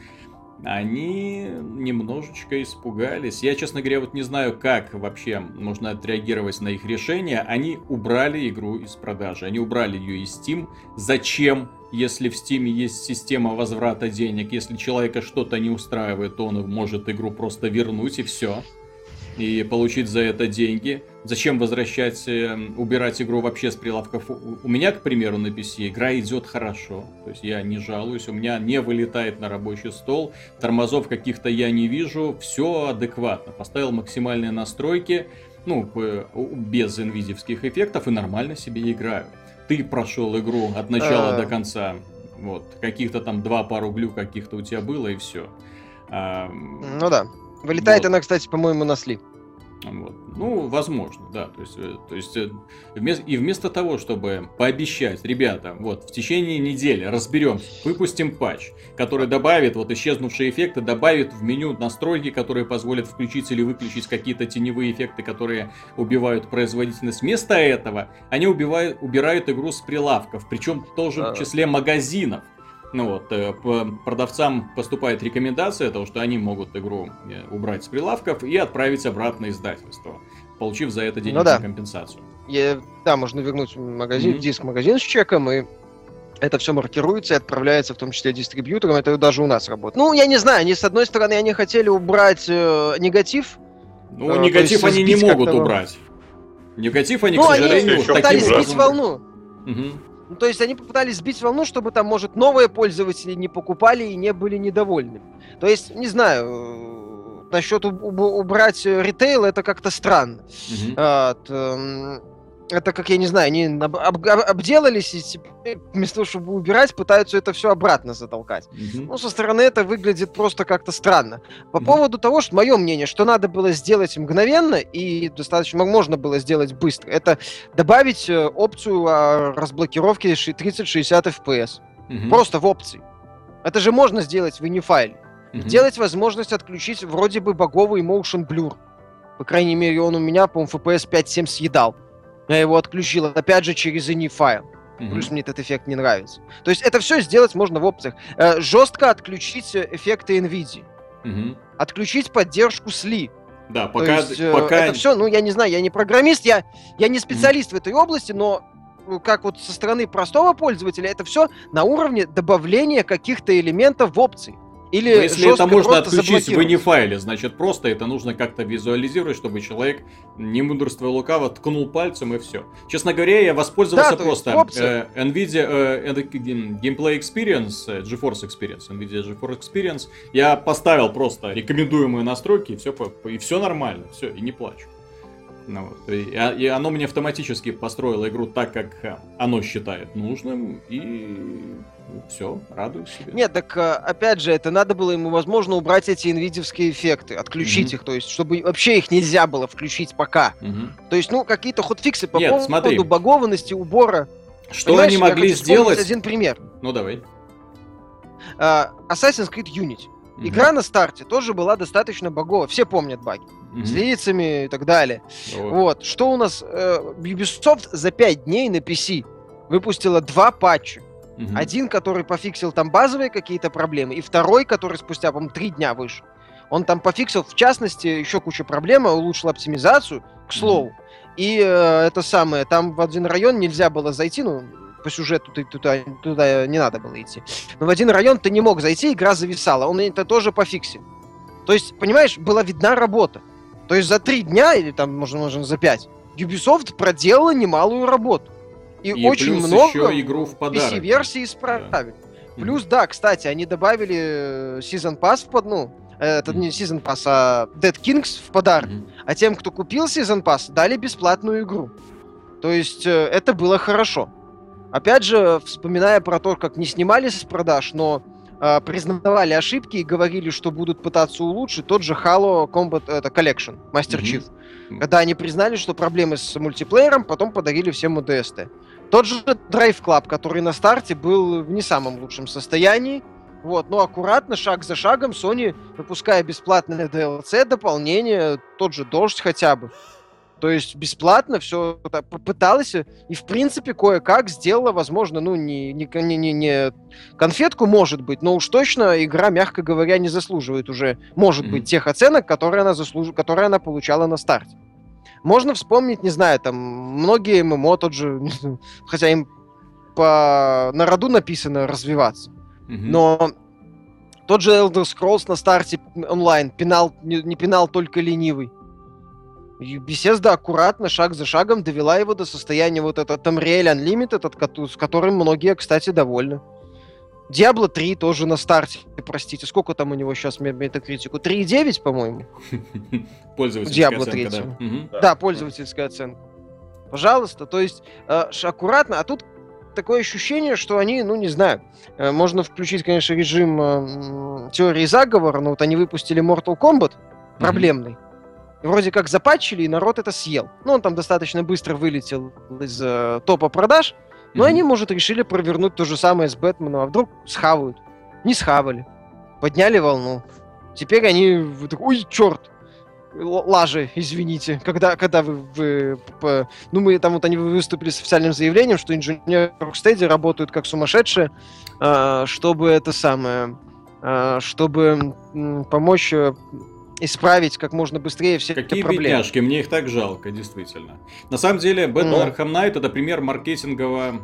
[SPEAKER 1] они немножечко испугались. Я, честно говоря, вот не знаю, как вообще можно отреагировать на их решение. Они убрали игру из продажи, они убрали ее из Steam. Зачем? Если в Steam есть система возврата денег, если человека что-то не устраивает, то он может игру просто вернуть и все. И получить за это деньги. Зачем возвращать, э, убирать игру вообще с прилавков? У меня, к примеру, на PC игра идет хорошо. То есть я не жалуюсь, у меня не вылетает на рабочий стол, тормозов каких-то я не вижу, все адекватно. Поставил максимальные настройки, ну, без инвизивских эффектов и нормально себе играю. Ты прошел игру от начала до конца. Вот, каких-то там два пару глю каких-то у тебя было и все.
[SPEAKER 2] Ну да. Вылетает вот. она, кстати, по-моему, на слив.
[SPEAKER 1] Вот. Ну, возможно, да. То есть, э, то есть э, вместо, и вместо того, чтобы пообещать, ребята, вот в течение недели разберемся, выпустим патч, который добавит вот исчезнувшие эффекты, добавит в меню настройки, которые позволят включить или выключить какие-то теневые эффекты, которые убивают производительность. Вместо этого они убивают, убирают игру с прилавков, причем тоже в числе магазинов. Ну вот, э, продавцам поступает рекомендация того, что они могут игру э, убрать с прилавков и отправить обратно издательство, получив за это денежную ну, да. компенсацию.
[SPEAKER 2] Я, да, можно вернуть магазин, mm-hmm. диск магазин с чеком, и это все маркируется и отправляется в том числе дистрибьюторам, это даже у нас работает. Ну, я не знаю, они, с одной стороны, они хотели убрать э, негатив.
[SPEAKER 1] Ну, э, негатив они не могут убрать. Негатив они, ну, к сожалению,
[SPEAKER 2] они пытались сбить волну. Угу. Ну, то есть они попытались сбить волну, чтобы там, может, новые пользователи не покупали и не были недовольны. То есть, не знаю, э, насчет убрать ритейл это как-то странно. Mm-hmm. А, это как, я не знаю, они об, об, обделались и теперь вместо того, чтобы убирать, пытаются это все обратно затолкать. Mm-hmm. Ну, со стороны это выглядит просто как-то странно. По mm-hmm. поводу того, что мое мнение, что надо было сделать мгновенно и достаточно можно было сделать быстро, это добавить э, опцию а, разблокировки 3060 FPS. Mm-hmm. Просто в опции. Это же можно сделать в инифайле. Mm-hmm. Сделать возможность отключить вроде бы боговый motion blur. По крайней мере, он у меня, по-моему, FPS 5-7 съедал. Я его отключил, опять же, через ini файл. Mm-hmm. Плюс мне этот эффект не нравится. То есть это все сделать можно в опциях. Э, жестко отключить эффекты NVIDIA. Mm-hmm. Отключить поддержку SLI.
[SPEAKER 1] Да, пока, есть, э, пока...
[SPEAKER 2] Это все, ну, я не знаю, я не программист, я, я не специалист mm-hmm. в этой области, но как вот со стороны простого пользователя, это все на уровне добавления каких-то элементов в опции. Или
[SPEAKER 1] Но если это можно отключить в инифайле, значит просто это нужно как-то визуализировать, чтобы человек, не мудрство лукаво, ткнул пальцем и все. Честно говоря, я воспользовался да, просто э, NVIDIA э, Gameplay Experience, э, GeForce Experience, NVIDIA GeForce Experience. Я поставил просто рекомендуемые настройки, и все, и все нормально, все, и не плачу. Ну, вот. и, а, и оно мне автоматически построило игру так, как э, оно считает нужным, и все, радуюсь себе.
[SPEAKER 2] Нет, так э, опять же, это надо было ему, возможно, убрать эти инвидевские эффекты, отключить mm-hmm. их, то есть, чтобы вообще их нельзя было включить пока. Mm-hmm. То есть, ну, какие-то хотфиксы по Нет, поводу смотри. багованности, убора.
[SPEAKER 1] Что Понимаешь, они могли сделать?
[SPEAKER 2] один пример.
[SPEAKER 1] Ну, давай.
[SPEAKER 2] Uh, Assassin's Creed Unity. Mm-hmm. Игра на старте тоже была достаточно багова. Все помнят баги. Mm-hmm. С лицами и так далее. Oh. Вот. Что у нас? Uh, Ubisoft за 5 дней на PC выпустила два патча. Mm-hmm. Один, который пофиксил там базовые какие-то проблемы, и второй, который спустя, по-моему, три дня вышел. Он там пофиксил, в частности, еще кучу проблем, улучшил оптимизацию, к слову. Mm-hmm. И э, это самое, там в один район нельзя было зайти, ну, по сюжету ты туда, туда не надо было идти. Но в один район ты не мог зайти, игра зависала. Он это тоже пофиксил. То есть, понимаешь, была видна работа. То есть за три дня, или там, можно, можно за пять, Ubisoft проделала немалую работу. И, и очень много
[SPEAKER 1] еще игру в подарок.
[SPEAKER 2] PC-версии исправили. Да. Плюс, да, кстати, они добавили э, Season Pass в под, ну, это не Season Pass, а Dead Kings в подарок. Mm-hmm. А тем, кто купил Season Pass, дали бесплатную игру. То есть э, это было хорошо. Опять же, вспоминая про то, как не снимали с продаж, но э, признавали ошибки и говорили, что будут пытаться улучшить тот же Halo Combat это, Collection, Master mm-hmm. Chief. Когда они признали, что проблемы с мультиплеером, потом подарили всем УДСТ. Тот же Drive Club, который на старте был в не самом лучшем состоянии, вот, но аккуратно, шаг за шагом, Sony, выпуская бесплатное DLC, дополнение, тот же Дождь хотя бы, то есть бесплатно все попыталась и, в принципе, кое-как сделала, возможно, ну, не, не, не, не конфетку, может быть, но уж точно игра, мягко говоря, не заслуживает уже, может mm-hmm. быть, тех оценок, которые она, заслуж... которые она получала на старте. Можно вспомнить, не знаю, там, многие ММО тот же, (laughs) хотя им по народу написано развиваться, mm-hmm. но тот же Elder Scrolls на старте онлайн пинал, не, не пинал только ленивый. Bethesda аккуратно, шаг за шагом довела его до состояния вот этого Tamriel Unlimited, с которым многие, кстати, довольны. Diablo 3 тоже на старте, простите. Сколько там у него сейчас метакритику? 3,9, по-моему? (laughs)
[SPEAKER 1] Пользовательская Diablo
[SPEAKER 2] оценка, 3. Да. Угу. да, пользовательская оценка. Пожалуйста, то есть э, аккуратно, а тут такое ощущение, что они, ну не знаю, э, можно включить, конечно, режим э, теории заговора, но вот они выпустили Mortal Kombat проблемный. Mm-hmm. Вроде как запатчили, и народ это съел. Ну, он там достаточно быстро вылетел из э, топа продаж, но mm-hmm. они, может, решили провернуть то же самое с Бэтменом, а вдруг схавают. Не схавали. Подняли волну. Теперь они... Ой, черт! лажи, извините, когда, когда вы, вы по, ну мы там вот они выступили с официальным заявлением, что инженеры Rocksteady работают как сумасшедшие, э, чтобы это самое, э, чтобы э, помочь исправить как можно быстрее все
[SPEAKER 1] Какие
[SPEAKER 2] эти проблемы.
[SPEAKER 1] бедняжки, мне их так жалко, действительно. На самом деле, Batman ну. Arkham Knight это пример маркетингового,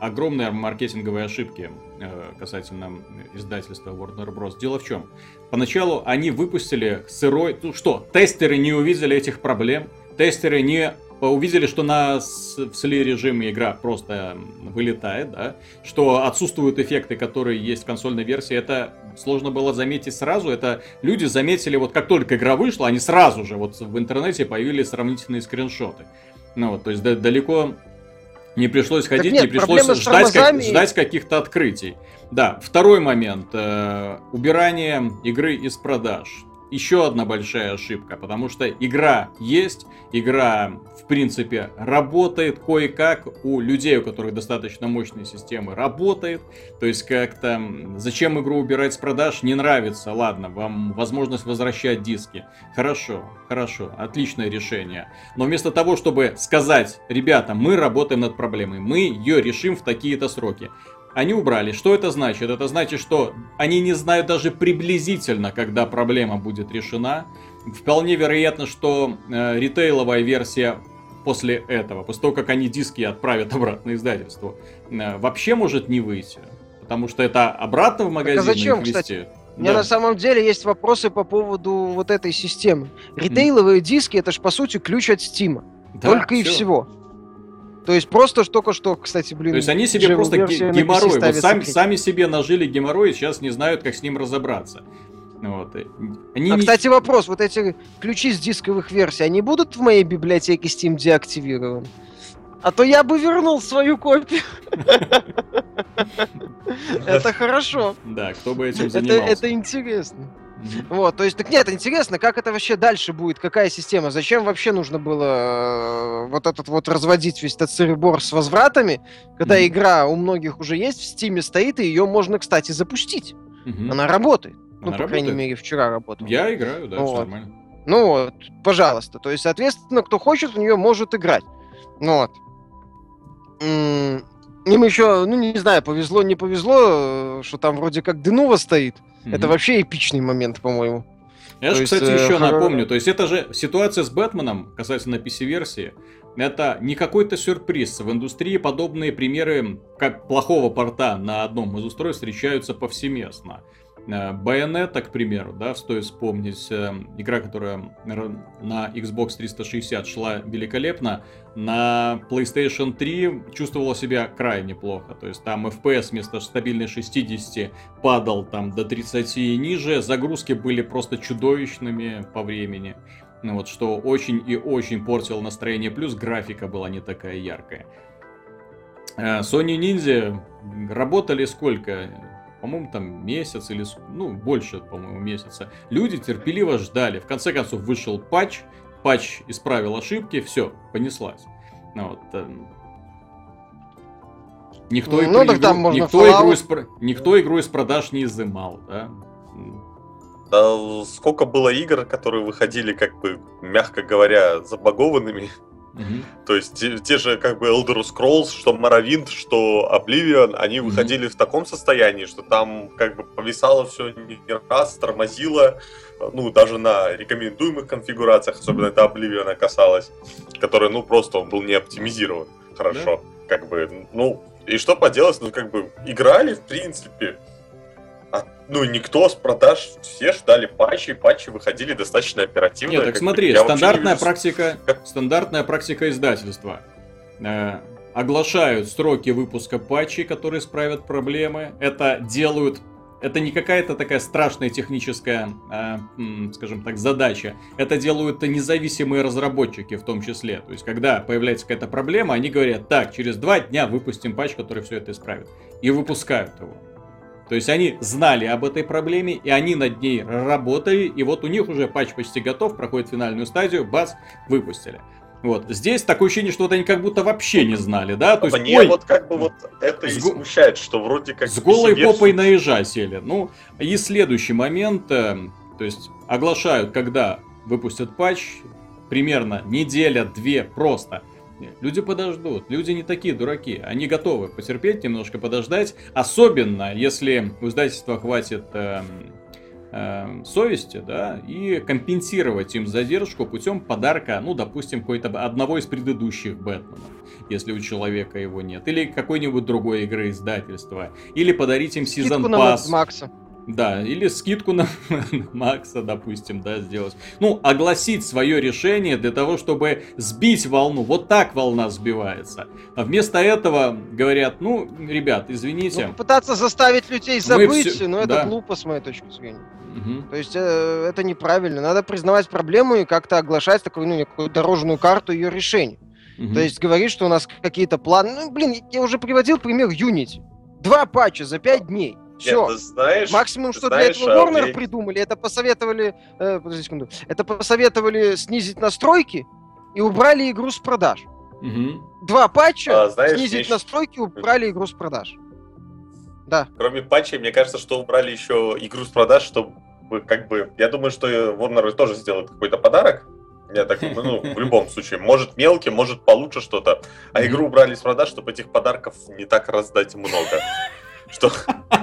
[SPEAKER 1] огромной маркетинговой ошибки э, касательно издательства Warner Bros. Дело в чем? Поначалу они выпустили сырой... Ну что, тестеры не увидели этих проблем, тестеры не увидели, что на в сли режиме игра просто вылетает, да, что отсутствуют эффекты, которые есть в консольной версии, это сложно было заметить сразу, это люди заметили, вот как только игра вышла, они сразу же вот в интернете появились сравнительные скриншоты. Ну вот, то есть да, далеко не пришлось ходить, нет, не пришлось ждать, как, ждать каких-то открытий. Да, второй момент. Э, убирание игры из продаж еще одна большая ошибка, потому что игра есть, игра в принципе работает кое-как у людей, у которых достаточно мощные системы, работает. То есть как-то зачем игру убирать с продаж, не нравится, ладно, вам возможность возвращать диски. Хорошо, хорошо, отличное решение. Но вместо того, чтобы сказать, ребята, мы работаем над проблемой, мы ее решим в такие-то сроки, они убрали. Что это значит? Это значит, что они не знают даже приблизительно, когда проблема будет решена. Вполне вероятно, что э, ритейловая версия после этого, после того, как они диски отправят (laughs) обратно издательству, э, вообще может не выйти. Потому что это обратно в магазин так а
[SPEAKER 2] зачем, кстати? У меня да. на самом деле есть вопросы по поводу вот этой системы. Ритейловые mm. диски это же по сути ключ от Стима. Да, Только все. и всего. То есть просто только что, кстати, блин.
[SPEAKER 1] То есть они себе просто геморрой, вот сами, сами себе нажили геморрой и сейчас не знают, как с ним разобраться. Вот.
[SPEAKER 2] Они а, не... кстати, вопрос. Вот эти ключи с дисковых версий, они будут в моей библиотеке Steam деактивированы? А то я бы вернул свою копию. (laughs) Это хорошо.
[SPEAKER 1] Да, кто бы этим занимался.
[SPEAKER 2] Это интересно. Вот, то есть, так нет, интересно, как это вообще дальше будет, какая система, зачем вообще нужно было э, вот этот вот разводить весь этот сырбор с возвратами, когда mm-hmm. игра у многих уже есть, в стиме стоит, и ее можно, кстати, запустить. Mm-hmm. Она работает. Она ну, по работает? крайней мере, вчера работала.
[SPEAKER 1] Я играю, да, вот. нормально.
[SPEAKER 2] Ну вот, пожалуйста. То есть, соответственно, кто хочет, в нее может играть. Ну вот. Им еще, ну не знаю, повезло, не повезло, э, что там вроде как Денува стоит. Mm-hmm. Это вообще эпичный момент, по-моему.
[SPEAKER 1] Я же, кстати, есть, еще э, напомню, то есть это же ситуация с Бэтменом, касательно PC-версии, это не какой-то сюрприз. В индустрии подобные примеры как плохого порта на одном из устройств встречаются повсеместно. Bayonetta, к примеру, да, стоит вспомнить, э, игра, которая на Xbox 360 шла великолепно, на PlayStation 3 чувствовала себя крайне плохо. То есть там FPS вместо стабильной 60 падал там до 30 и ниже, загрузки были просто чудовищными по времени. Ну вот, что очень и очень портило настроение, плюс графика была не такая яркая. Э, Sony Ninja работали сколько? По-моему, там месяц или, ну, больше, по-моему, месяца. Люди терпеливо ждали. В конце концов, вышел патч, патч исправил ошибки, все, понеслась. Ну, вот, э, никто, ну, игру, игру, никто, игру из, никто игру из продаж не изымал, да.
[SPEAKER 3] Да, сколько было игр, которые выходили, как бы, мягко говоря, забагованными. Угу. То есть те, те же как бы Elder Scrolls, что Morrowind, что Oblivion, они угу. выходили в таком состоянии, что там как бы повисало все не раз, тормозило, ну даже на рекомендуемых конфигурациях, особенно это Oblivion касалось, который ну просто он был не оптимизирован хорошо, да? как бы, ну и что поделать, ну как бы играли в принципе, ну, никто с продаж, все ждали патчи, патчи выходили достаточно оперативно.
[SPEAKER 1] Нет, так смотри, стандартная практика, (laughs) стандартная практика издательства. Э, оглашают сроки выпуска патчей, которые исправят проблемы. Это делают это не какая-то такая страшная техническая, э, скажем так, задача. Это делают независимые разработчики в том числе. То есть, когда появляется какая-то проблема, они говорят, так, через два дня выпустим патч, который все это исправит. И выпускают его. То есть они знали об этой проблеме, и они над ней работали, и вот у них уже патч почти готов, проходит финальную стадию, бац, выпустили. Вот. Здесь такое ощущение, что вот они как будто вообще не знали, да?
[SPEAKER 3] То есть, Мне ой, вот как бы вот это и смущает, что вроде как...
[SPEAKER 1] С голой попой на ежа сели. Ну, и следующий момент, э, то есть оглашают, когда выпустят патч, примерно неделя-две просто. Люди подождут, люди не такие дураки, они готовы потерпеть, немножко подождать, особенно если у издательства хватит э, э, совести, да, и компенсировать им задержку путем подарка, ну, допустим, какой-то одного из предыдущих Бэтменов, если у человека его нет, или какой-нибудь другой игры издательства, или подарить им сезон пас.
[SPEAKER 2] Макса.
[SPEAKER 1] Да, или скидку (laughs) на, Макса, допустим, да, сделать. Ну, огласить свое решение для того, чтобы сбить волну. Вот так волна сбивается. А вместо этого говорят, ну, ребят, извините. Ну,
[SPEAKER 2] пытаться заставить людей забыть, все... но это да. глупо с моей точки зрения. Угу. То есть э, это неправильно. Надо признавать проблему и как-то оглашать такую, ну, некую дорожную карту ее решения. Угу. То есть говорить, что у нас какие-то планы. Ну, блин, я уже приводил пример Unity. Два патча за пять дней. Все. Нет, знаешь, Максимум, что знаешь, для этого Warner а, придумали, это посоветовали, э, подожди секунду, это посоветовали снизить настройки и убрали игру с продаж. Угу. Два патча, а, знаешь, снизить мне... настройки, убрали игру с продаж.
[SPEAKER 3] Да. Кроме патчей, мне кажется, что убрали еще игру с продаж, чтобы как бы... Я думаю, что Warner тоже сделает какой-то подарок. Я так ну, в любом случае. Может мелкий, может получше что-то. А игру убрали с продаж, чтобы этих подарков не так раздать много. Что... (laughs)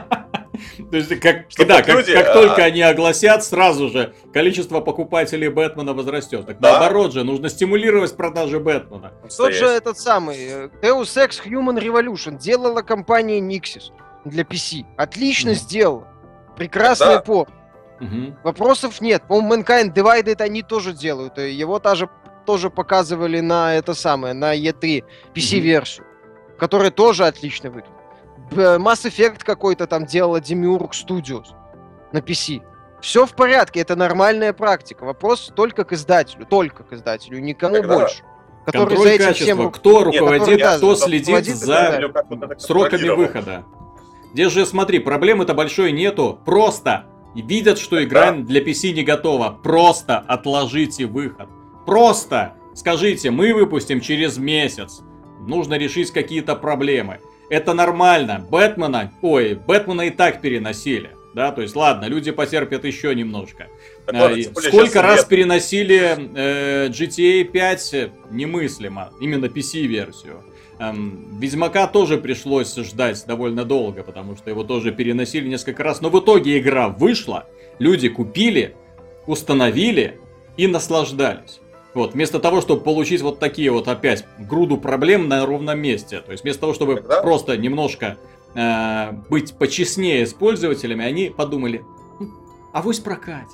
[SPEAKER 1] То есть, как, (laughs) да, как, люди, как а... только они огласят, сразу же количество покупателей Бэтмена возрастет. Так да? наоборот же, нужно стимулировать продажи Бэтмена.
[SPEAKER 2] Тот же этот самый э, Deus Ex Human Revolution делала компания Nixis для PC. Отлично mm-hmm. сделала. Прекрасный да. порт. Mm-hmm. Вопросов нет. По-моему, Mankind Divided они тоже делают. Его тоже, тоже показывали на это самое, на E3 PC-версию, mm-hmm. которая тоже отлично выглядит. Mass Effect какой-то там делала Demiurg Studios на PC. Все в порядке, это нормальная практика. Вопрос только к издателю, только к издателю, никому Тогда... больше.
[SPEAKER 1] Который Контроль за этим качества. Всем... Кто руководит, Нет, который, кто да, следит за сроками выхода. Здесь же, смотри, проблемы-то большой нету. Просто видят, что игра да. для PC не готова. Просто отложите выход. Просто скажите, мы выпустим через месяц. Нужно решить какие-то проблемы. Это нормально. Бэтмена, ой, Бэтмена и так переносили. Да, то есть, ладно, люди потерпят еще немножко. Так, ладно, э, Сколько раз нет. переносили э, GTA 5, немыслимо. Именно PC-версию. Эм, Ведьмака тоже пришлось ждать довольно долго, потому что его тоже переносили несколько раз. Но в итоге игра вышла, люди купили, установили и наслаждались. Вот, вместо того, чтобы получить вот такие вот опять груду проблем на ровном месте. То есть вместо того, чтобы Тогда... просто немножко э, быть почестнее с пользователями, они подумали, а вось прокать.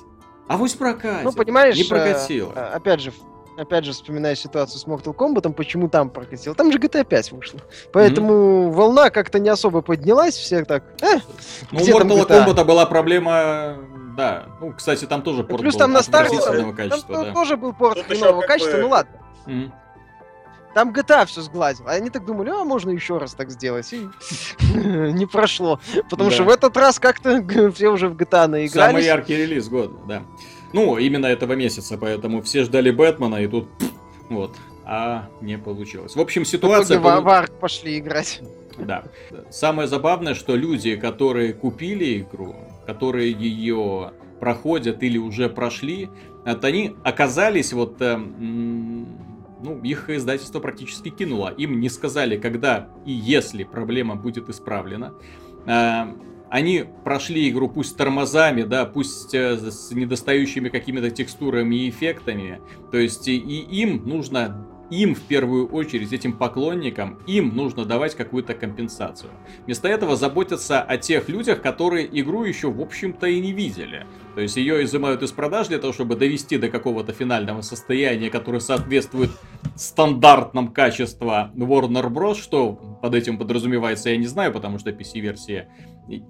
[SPEAKER 1] А вось прокать.
[SPEAKER 2] Ну, понимаешь,
[SPEAKER 1] не прокатило.
[SPEAKER 2] Э, опять же, опять же, вспоминая ситуацию с Mortal Kombat, почему там прокатило? Там же GTA 5 вышло. Поэтому mm-hmm. волна как-то не особо поднялась, все так.
[SPEAKER 1] Э, ну, у Mortal Kombat была проблема. Да, ну, кстати, там тоже
[SPEAKER 2] порт Плюс был там на старте там, качества, там да. тоже был порт хренового качества, бы... ну ладно. Mm-hmm. Там GTA все сглазил. А они так думали, а можно еще раз так сделать. И (laughs) не прошло. Потому что в этот раз как-то (laughs) все уже в GTA наигрались.
[SPEAKER 1] Самый яркий релиз года, да. Ну, именно этого месяца, поэтому все ждали Бэтмена, и тут вот, а не получилось. В общем, ситуация...
[SPEAKER 2] В Арк пошли играть.
[SPEAKER 1] Да. Самое забавное, что люди, которые купили игру, которые ее проходят или уже прошли, это они оказались вот... Э, ну, их издательство практически кинуло. Им не сказали, когда и если проблема будет исправлена. Э, они прошли игру пусть с тормозами, да, пусть э, с недостающими какими-то текстурами и эффектами. То есть и им нужно им в первую очередь, этим поклонникам, им нужно давать какую-то компенсацию. Вместо этого заботятся о тех людях, которые игру еще, в общем-то, и не видели. То есть ее изымают из продаж для того, чтобы довести до какого-то финального состояния, которое соответствует стандартным качества Warner Bros. Что под этим подразумевается, я не знаю, потому что PC-версия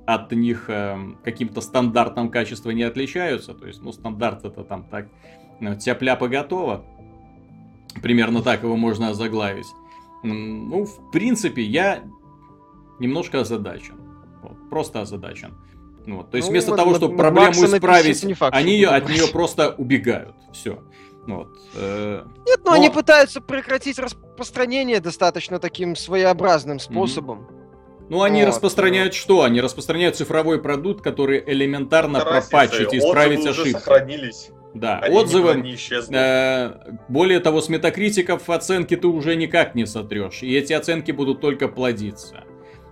[SPEAKER 1] от них э, каким-то стандартным качеством не отличаются. То есть, ну, стандарт это там так, ну, тяп-ляпа готово. Примерно так его можно озаглавить. Ну, в принципе, я немножко озадачен. Вот, просто озадачен. Вот. То есть ну, вместо вот, того, чтобы проблему исправить, не факт, они от нее просто убегают. Все. Вот.
[SPEAKER 2] Э, Нет, но, но они пытаются прекратить распространение достаточно таким своеобразным способом. Mm-hmm.
[SPEAKER 1] Ну, они вот. распространяют что? Они распространяют цифровой продукт, который элементарно пропатчить и исправить ошибки. сохранились. Да, Они отзывы. Не э, более того, с метакритиков оценки ты уже никак не сотрешь. И эти оценки будут только плодиться.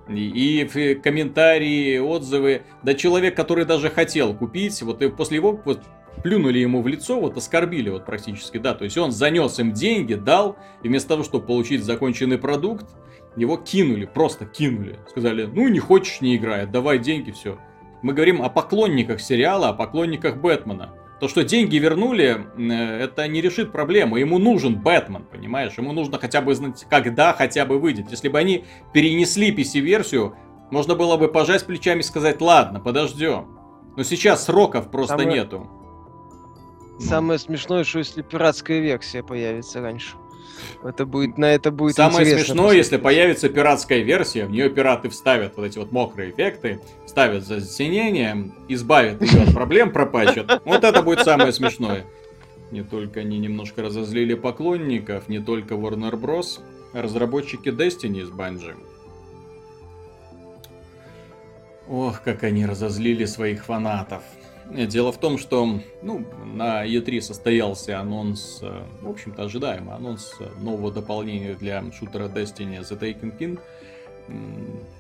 [SPEAKER 1] И, и комментарии, отзывы. Да человек, который даже хотел купить, вот и после его вот, плюнули ему в лицо, вот оскорбили вот практически, да. То есть он занес им деньги, дал, и вместо того, чтобы получить законченный продукт, его кинули, просто кинули. Сказали, ну не хочешь, не играй, давай деньги, все. Мы говорим о поклонниках сериала, о поклонниках Бэтмена. То, что деньги вернули, э, это не решит проблему. Ему нужен Бэтмен, понимаешь? Ему нужно хотя бы знать, когда хотя бы выйдет. Если бы они перенесли PC-версию, можно было бы пожать плечами и сказать, ладно, подождем. Но сейчас сроков просто Самое... нету.
[SPEAKER 2] Самое ну. смешное, что если пиратская версия появится раньше. Это будет, на это будет
[SPEAKER 1] Самое смешное, если появится пиратская версия, в нее пираты вставят вот эти вот мокрые эффекты, ставят за затенение, избавят ее от проблем, пропачат. Вот это будет самое смешное. Не только они немножко разозлили поклонников, не только Warner Bros., разработчики Destiny из Bungie. Ох, как они разозлили своих фанатов. Дело в том, что ну, на E3 состоялся анонс, э, в общем-то ожидаемый анонс нового дополнения для шутера Destiny The Taken King.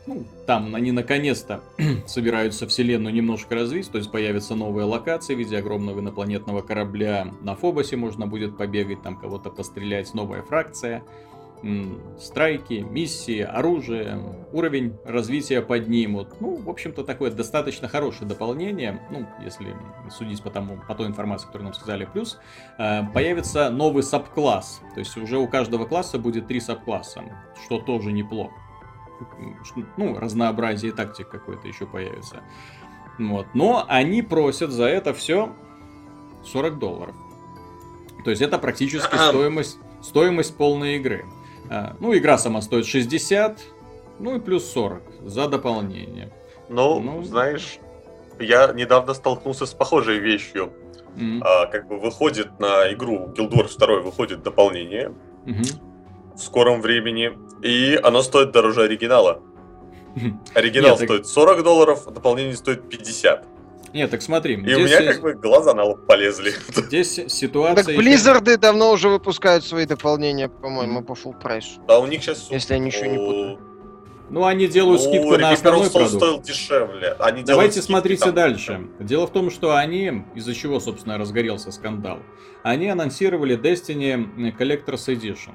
[SPEAKER 1] Ну, там они наконец-то (clears throat) собираются вселенную немножко развить, то есть появятся новые локации в виде огромного инопланетного корабля. На Фобосе можно будет побегать, там кого-то пострелять, новая фракция страйки, миссии, оружие, уровень развития поднимут. Ну, в общем-то, такое достаточно хорошее дополнение, ну, если судить по, тому, по той информации, которую нам сказали. Плюс э, появится новый сабкласс, то есть уже у каждого класса будет три сабкласса, что тоже неплохо. Ну, разнообразие тактик какой-то еще появится. Вот. Но они просят за это все 40 долларов. То есть это практически стоимость, стоимость полной игры. А, ну, игра сама стоит 60, ну и плюс 40 за дополнение.
[SPEAKER 3] Ну, ну знаешь, я недавно столкнулся с похожей вещью. Mm-hmm. А, как бы выходит на игру Guild Wars 2 выходит дополнение mm-hmm. в скором времени, и оно стоит дороже оригинала. (laughs) Оригинал Нет, стоит 40 долларов, а дополнение стоит 50.
[SPEAKER 1] Нет, так смотри.
[SPEAKER 3] И у меня как бы глаза на лоб полезли.
[SPEAKER 1] Здесь ситуация... Так
[SPEAKER 2] Blizzard давно уже выпускают свои дополнения, по-моему, по full прайс.
[SPEAKER 3] Да, у них сейчас...
[SPEAKER 2] Если я ничего не путаю.
[SPEAKER 1] Ну, они делают ну, скидку на основной продукт.
[SPEAKER 3] стоил дешевле.
[SPEAKER 1] Они Давайте смотрите там. дальше. Дело в том, что они, из-за чего, собственно, разгорелся скандал, они анонсировали Destiny Collector's Edition.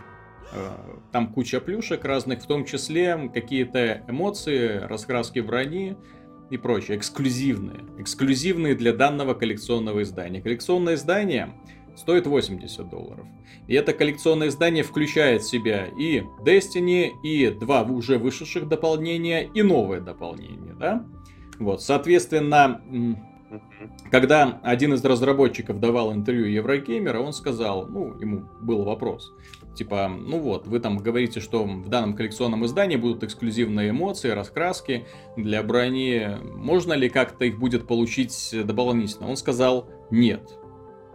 [SPEAKER 1] Э, там куча плюшек разных, в том числе какие-то эмоции, раскраски брони, и прочее, эксклюзивные. Эксклюзивные для данного коллекционного издания. Коллекционное издание стоит 80 долларов. И это коллекционное издание включает в себя и Destiny, и два уже вышедших дополнения, и новое дополнение, да? Вот, соответственно, когда один из разработчиков давал интервью Еврогеймера, он сказал, ну, ему был вопрос, Типа, ну вот, вы там говорите, что в данном коллекционном издании будут эксклюзивные эмоции, раскраски для брони. Можно ли как-то их будет получить дополнительно? Он сказал нет.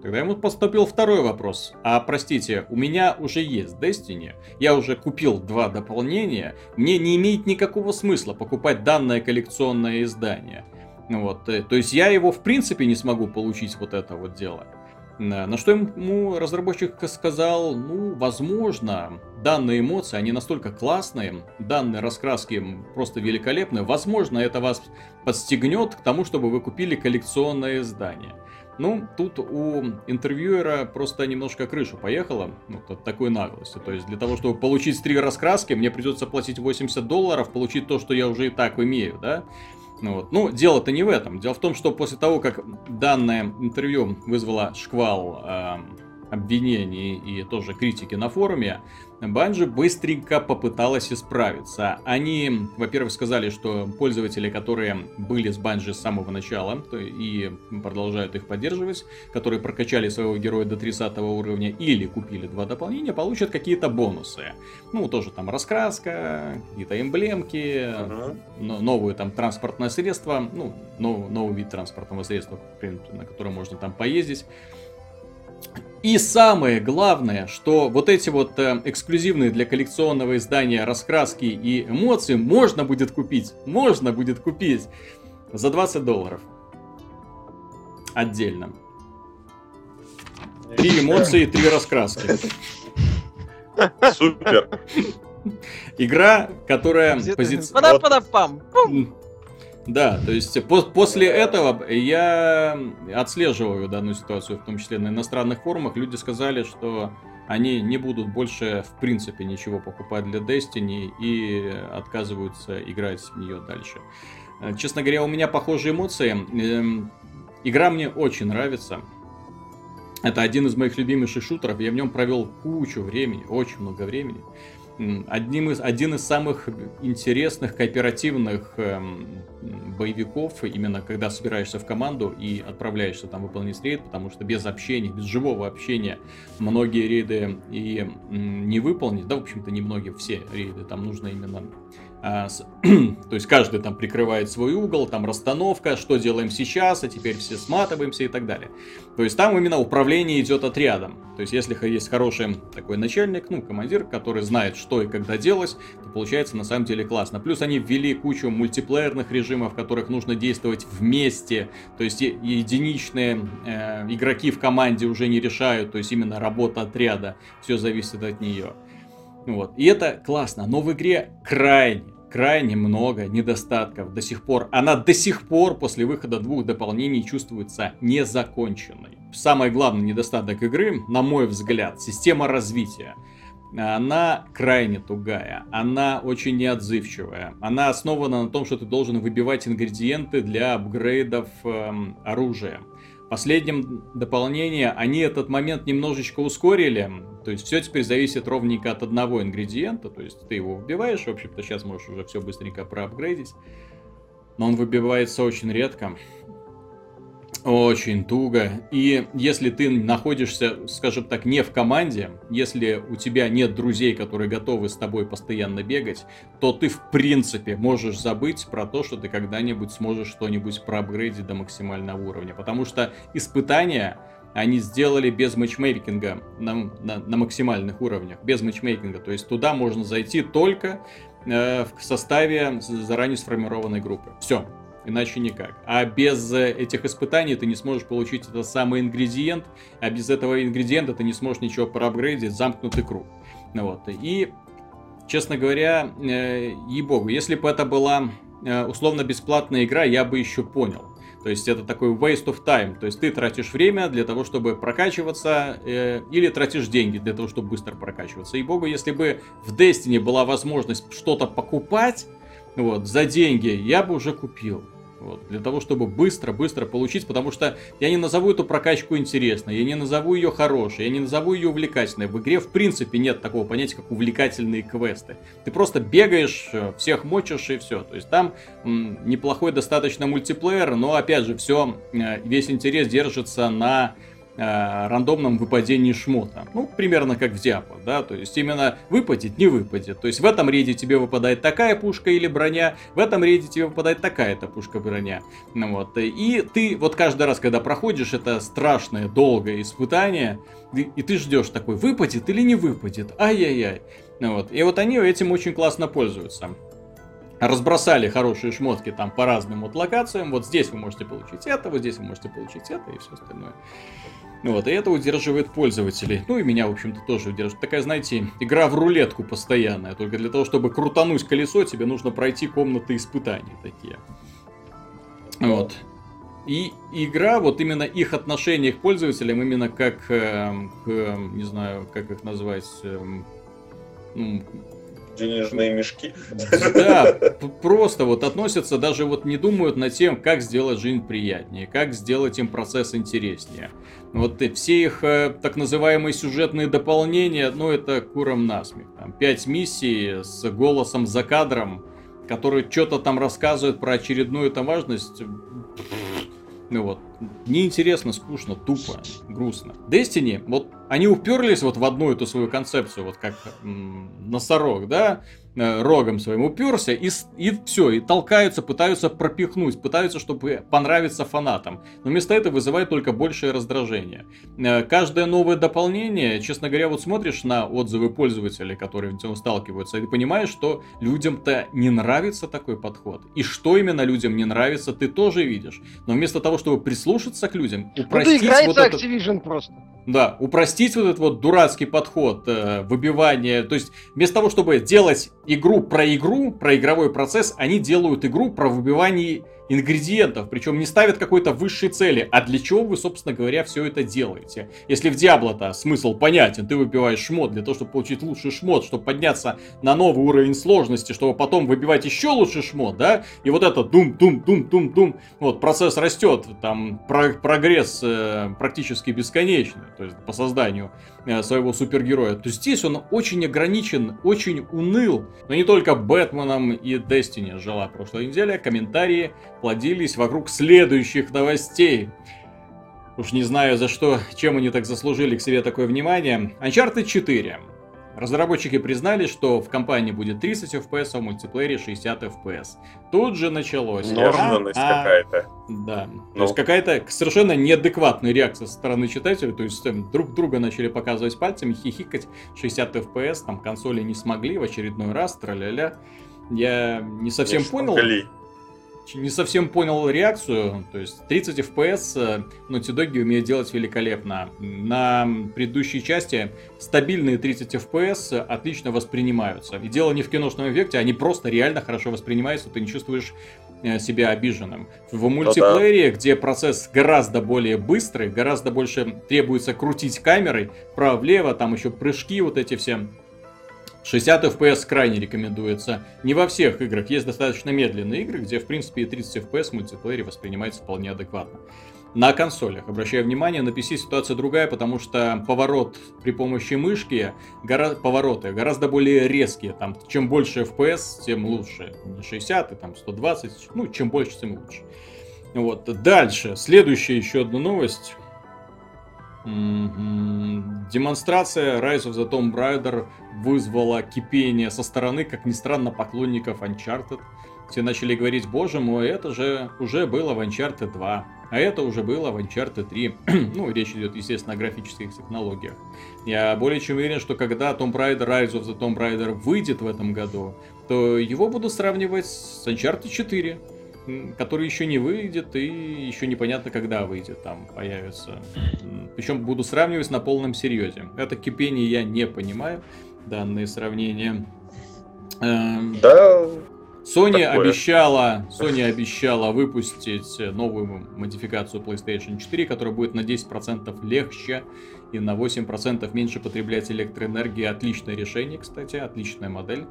[SPEAKER 1] Тогда ему поступил второй вопрос. А, простите, у меня уже есть Destiny, я уже купил два дополнения, мне не имеет никакого смысла покупать данное коллекционное издание. Вот, э, то есть я его в принципе не смогу получить вот это вот дело. На что ему разработчик сказал, ну, возможно, данные эмоции, они настолько классные, данные раскраски просто великолепные, возможно, это вас подстегнет к тому, чтобы вы купили коллекционное издание. Ну, тут у интервьюера просто немножко крыша поехала, ну, от такой наглости. То есть для того, чтобы получить три раскраски, мне придется платить 80 долларов, получить то, что я уже и так имею, да? Вот. ну дело-то не в этом. Дело в том, что после того, как данное интервью вызвало шквал э, обвинений и тоже критики на форуме, Банжи быстренько попыталась исправиться. Они, во-первых, сказали, что пользователи, которые были с Банжи с самого начала и продолжают их поддерживать, которые прокачали своего героя до 30 уровня или купили два дополнения, получат какие-то бонусы. Ну, тоже там раскраска, какие-то эмблемки, uh-huh. новые там транспортное средство, ну, нов, новый вид транспортного средства, на котором можно там поездить. И самое главное, что вот эти вот э, эксклюзивные для коллекционного издания раскраски и эмоции можно будет купить, можно будет купить за 20 долларов. Отдельно. Три эмоции, три раскраски.
[SPEAKER 3] Супер.
[SPEAKER 1] Игра, которая
[SPEAKER 2] позиционирует...
[SPEAKER 1] Да, то есть по после этого я отслеживаю данную ситуацию, в том числе на иностранных форумах. Люди сказали, что они не будут больше в принципе ничего покупать для Destiny и отказываются играть в нее дальше. Э, честно говоря, у меня похожие эмоции. Эм, игра мне очень нравится. Это один из моих любимейших шутеров. Я в нем провел кучу времени, очень много времени одним из, один из самых интересных кооперативных эм, боевиков, именно когда собираешься в команду и отправляешься там выполнить рейд, потому что без общения, без живого общения многие рейды и не выполнить, да, в общем-то, не многие, все рейды, там нужно именно (clears throat) то есть каждый там прикрывает свой угол, там расстановка, что делаем сейчас, а теперь все сматываемся и так далее. То есть там именно управление идет отрядом. То есть если есть хороший такой начальник, ну, командир, который знает, что и когда делать, то получается на самом деле классно. Плюс они ввели кучу мультиплеерных режимов, в которых нужно действовать вместе. То есть единичные э, игроки в команде уже не решают, то есть именно работа отряда. Все зависит от нее. Вот. И это классно, но в игре крайне, крайне много недостатков до сих пор. Она до сих пор после выхода двух дополнений чувствуется незаконченной. Самый главный недостаток игры, на мой взгляд, система развития. Она крайне тугая, она очень неотзывчивая. Она основана на том, что ты должен выбивать ингредиенты для апгрейдов эм, оружия последнем дополнении они этот момент немножечко ускорили. То есть все теперь зависит ровненько от одного ингредиента. То есть ты его вбиваешь, в общем-то сейчас можешь уже все быстренько проапгрейдить. Но он выбивается очень редко. Очень туго. И если ты находишься, скажем так, не в команде, если у тебя нет друзей, которые готовы с тобой постоянно бегать, то ты в принципе можешь забыть про то, что ты когда-нибудь сможешь что-нибудь проапгрейдить до максимального уровня. Потому что испытания они сделали без матчмейкинга на, на, на максимальных уровнях, без матчмейкинга. То есть туда можно зайти только э, в составе заранее сформированной группы. Все, Иначе никак. А без э, этих испытаний ты не сможешь получить этот самый ингредиент, а без этого ингредиента ты не сможешь ничего проапгрейдить, замкнутый круг. Ну вот. И, честно говоря, э, ей-богу, если бы это была э, условно бесплатная игра, я бы еще понял. То есть это такой waste of time. То есть ты тратишь время для того, чтобы прокачиваться, э, или тратишь деньги для того, чтобы быстро прокачиваться. И богу, если бы в Destiny была возможность что-то покупать, вот, за деньги, я бы уже купил. Вот, для того, чтобы быстро-быстро получить, потому что я не назову эту прокачку интересной, я не назову ее хорошей, я не назову ее увлекательной. В игре в принципе нет такого понятия, как увлекательные квесты. Ты просто бегаешь, э, всех мочишь и все. То есть там м, неплохой достаточно мультиплеер, но опять же все, э, весь интерес держится на э, рандомном выпадении шмота. Ну, примерно как в Диабло, да, то есть именно выпадет, не выпадет. То есть в этом рейде тебе выпадает такая пушка или броня, в этом рейде тебе выпадает такая-то пушка броня. Ну, вот, и ты вот каждый раз, когда проходишь это страшное, долгое испытание, и, и ты ждешь такой, выпадет или не выпадет, ай-яй-яй. Ну, вот, и вот они этим очень классно пользуются разбросали хорошие шмотки там по разным вот локациям. Вот здесь вы можете получить это, вот здесь вы можете получить это и все остальное. Ну вот, и это удерживает пользователей. Ну и меня, в общем-то, тоже удерживает. Такая, знаете, игра в рулетку постоянная. Только для того, чтобы крутануть колесо, тебе нужно пройти комнаты испытаний такие. Вот. И игра, вот именно их отношение к пользователям, именно как э, к, не знаю, как их назвать, э,
[SPEAKER 3] ну, денежные мешки.
[SPEAKER 1] Да, просто вот относятся, даже вот не думают над тем, как сделать жизнь приятнее, как сделать им процесс интереснее. Вот все их э, так называемые сюжетные дополнения, ну это куром насмех. Там пять миссий с голосом за кадром, который что-то там рассказывает про очередную там важность. Ну вот, неинтересно, скучно, тупо, грустно. Destiny, вот они уперлись вот в одну эту свою концепцию, вот как м- носорог, да, рогом своим уперся, и, и все, и толкаются, пытаются пропихнуть, пытаются, чтобы понравиться фанатам. Но вместо этого вызывает только большее раздражение. Э, каждое новое дополнение, честно говоря, вот смотришь на отзывы пользователей, которые с этим сталкиваются, и понимаешь, что людям-то не нравится такой подход. И что именно людям не нравится, ты тоже видишь. Но вместо того, чтобы прислушаться к людям,
[SPEAKER 2] упростить ну, вот этот... Activision просто.
[SPEAKER 1] Да, упростить вот этот вот дурацкий подход, э, выбивание, то есть вместо того, чтобы делать игру про игру, про игровой процесс, они делают игру про выбивание ингредиентов, причем не ставят какой-то высшей цели. А для чего вы, собственно говоря, все это делаете? Если в Диабло-то смысл понятен, ты выбиваешь шмот для того, чтобы получить лучший шмот, чтобы подняться на новый уровень сложности, чтобы потом выбивать еще лучший шмот, да? И вот это дум-дум-дум-дум-дум, вот процесс растет, там про прогресс э, практически бесконечный, то есть по созданию э, своего супергероя, то здесь он очень ограничен, очень уныл, но не только Бэтменом и Destiny жила прошлой неделе, комментарии плодились вокруг следующих новостей. Уж не знаю за что, чем они так заслужили к себе такое внимание. Uncharted 4. Разработчики признали, что в компании будет 30 FPS, а в мультиплеере 60 FPS. Тут же началось.
[SPEAKER 3] Неожиданность а, какая-то.
[SPEAKER 1] Да. Ну. То есть какая-то совершенно неадекватная реакция со стороны читателей. То есть там, друг друга начали показывать пальцами, хихикать. 60 FPS, там консоли не смогли в очередной раз, тра-ля-ля. Я не совсем не понял. Смогли не совсем понял реакцию. То есть 30 FPS Naughty Dog умеют делать великолепно. На предыдущей части стабильные 30 FPS отлично воспринимаются. И дело не в киношном эффекте, они просто реально хорошо воспринимаются, ты не чувствуешь э, себя обиженным. В мультиплеере, ну, да. где процесс гораздо более быстрый, гораздо больше требуется крутить камерой, вправо-влево, там еще прыжки вот эти все 60 FPS крайне рекомендуется. Не во всех играх. Есть достаточно медленные игры, где, в принципе, и 30 FPS в мультиплеере воспринимается вполне адекватно. На консолях, обращаю внимание, на PC ситуация другая, потому что поворот при помощи мышки, гора... повороты гораздо более резкие. Там, чем больше FPS, тем лучше. Не 60, там 120, ну, чем больше, тем лучше. Вот. Дальше. Следующая еще одна новость. Демонстрация Rise of the Tomb Raider вызвала кипение со стороны, как ни странно, поклонников Uncharted. Все начали говорить, боже мой, это же уже было в Uncharted 2, а это уже было в Uncharted 3. (clears throat) ну, речь идет, естественно, о графических технологиях. Я более чем уверен, что когда Tomb Raider Rise of the Tomb Raider выйдет в этом году, то его буду сравнивать с Uncharted 4 который еще не выйдет и еще непонятно, когда выйдет, там появится. Причем буду сравнивать на полном серьезе. Это кипение я не понимаю, данные сравнения.
[SPEAKER 3] Эм, да.
[SPEAKER 1] Sony такое. обещала, Sony обещала выпустить новую модификацию PlayStation 4, которая будет на 10% легче и на 8% меньше потреблять электроэнергии. Отличное решение, кстати, отличная модель.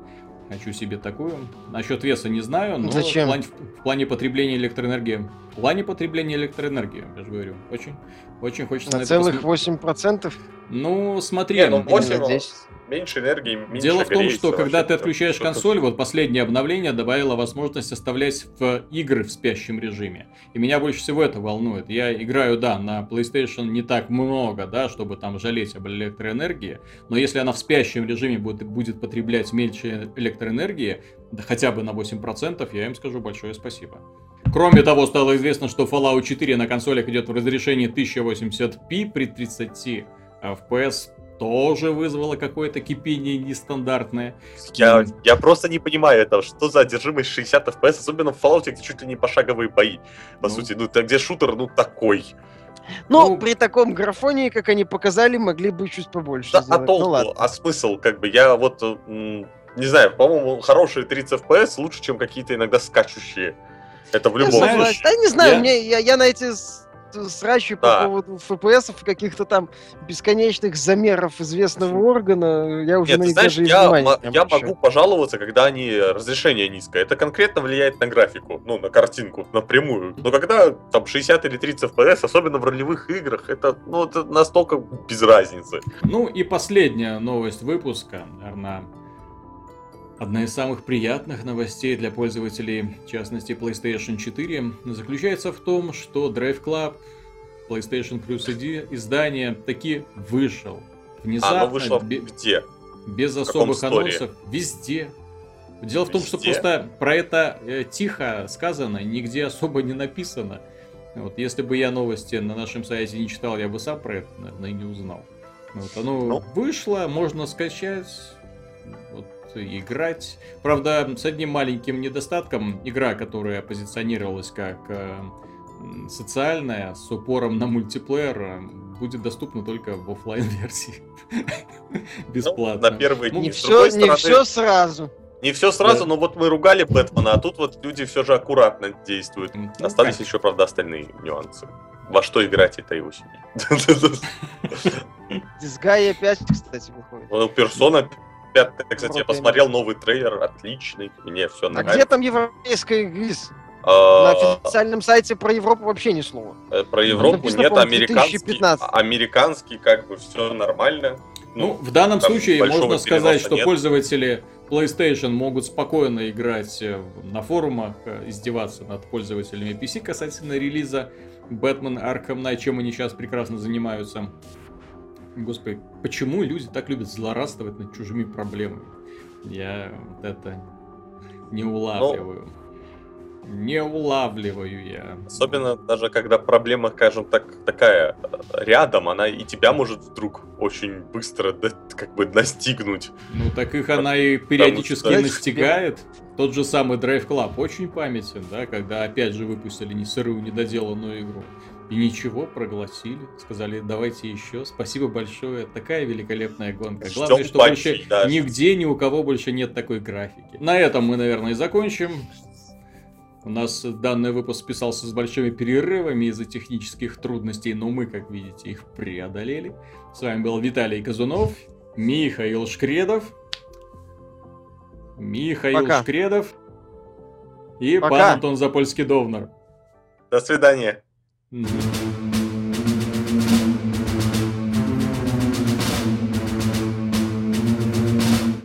[SPEAKER 1] Хочу себе такую. Насчет веса не знаю, но
[SPEAKER 2] Зачем?
[SPEAKER 1] В, плане, в плане потребления электроэнергии. В плане потребления электроэнергии, я же говорю. Очень, очень хочется
[SPEAKER 2] на, на целых это посмотреть. 8%?
[SPEAKER 1] Ну, смотри.
[SPEAKER 3] Не, ну 8, 10 меньше энергии, меньше
[SPEAKER 1] Дело в том, что когда ты отключаешь консоль, вот последнее обновление добавило возможность оставлять в игры в спящем режиме. И меня больше всего это волнует. Я играю, да, на PlayStation не так много, да, чтобы там жалеть об электроэнергии, но если она в спящем режиме будет, будет потреблять меньше электроэнергии, да хотя бы на 8%, я им скажу большое спасибо. Кроме того, стало известно, что Fallout 4 на консолях идет в разрешении 1080p при 30 FPS тоже вызвало какое-то кипение нестандартное.
[SPEAKER 3] Я, я просто не понимаю этого, что за одержимость 60 FPS, особенно в Fallout, где чуть ли не пошаговые бои. По ну. сути, ну где шутер, ну такой.
[SPEAKER 2] Ну, ну, при таком графоне, как они показали, могли бы чуть побольше
[SPEAKER 3] да, а сделать. А толку, ну, а смысл, как бы, я вот, не знаю, по-моему, хорошие 30 FPS лучше, чем какие-то иногда скачущие. Это в любом
[SPEAKER 2] случае. Да не знаю, я... мне я, я на эти срачи да. по поводу FPS и каких-то там бесконечных замеров известного органа, я уже Нет, на них знаешь, даже
[SPEAKER 3] я, я могу пожаловаться, когда они разрешение низкое. Это конкретно влияет на графику, ну, на картинку напрямую. Но когда там 60 или 30 FPS, особенно в ролевых играх, это, ну, это настолько без разницы.
[SPEAKER 1] Ну и последняя новость выпуска, наверное, Одна из самых приятных новостей для пользователей, в частности PlayStation 4, заключается в том, что Drive Club PlayStation Plus ID издание таки вышел.
[SPEAKER 3] Внезапно, ну вышло бе- где?
[SPEAKER 1] Без особых анонсов. Везде. Дело везде? в том, что просто про это э, тихо сказано, нигде особо не написано. Вот, если бы я новости на нашем сайте не читал, я бы сам про это, наверное, не узнал. Вот, оно ну. вышло, можно скачать. Играть. Правда, с одним маленьким недостатком, игра, которая позиционировалась как э, социальная, с упором на мультиплеер, э, будет доступна только в офлайн версии Бесплатно. (laughs)
[SPEAKER 3] Ну, на первые
[SPEAKER 2] дни. Не, все, не стороны... все сразу.
[SPEAKER 3] Не все сразу, да. но вот мы ругали Бэтмена, а тут вот люди все же аккуратно действуют. Ну, Остались еще, правда, остальные нюансы. Во что играть этой осенью? (laughs)
[SPEAKER 2] Дисгай опять, кстати,
[SPEAKER 3] выходит. Персона Пятый, кстати, я посмотрел новый трейлер, отличный, мне все
[SPEAKER 2] нравится. А где там европейская ГИС? А, На официальном сайте про Европу вообще ни слова.
[SPEAKER 3] Э, про Европу нет, американский, американский как бы все нормально.
[SPEAKER 1] Ну, в данном случае можно сказать, что нет. пользователи PlayStation могут спокойно играть э, на форумах, э, издеваться над пользователями PC касательно релиза Batman Arkham Knight, чем они сейчас прекрасно занимаются. Господи, почему люди так любят злорадствовать над чужими проблемами? Я вот это не улавливаю. Ну, не улавливаю я.
[SPEAKER 3] Особенно даже когда проблема, скажем так, такая рядом, она и тебя может вдруг очень быстро да, как бы настигнуть.
[SPEAKER 1] Ну так их она и периодически Потому, настигает. Тот же самый Drive Club очень памятен, да, когда опять же выпустили не сырую, недоделанную игру. И ничего, проглотили. Сказали, давайте еще. Спасибо большое. Такая великолепная гонка. Ждем Главное, что больше да. нигде ни у кого больше нет такой графики. На этом мы, наверное, и закончим. У нас данный выпуск писался с большими перерывами из-за технических трудностей, но мы, как видите, их преодолели. С вами был Виталий Казунов, Михаил Шкредов, Михаил Пока. Шкредов и Пока. пан Антон Запольский-Довнар.
[SPEAKER 3] До свидания.
[SPEAKER 1] Mm-hmm.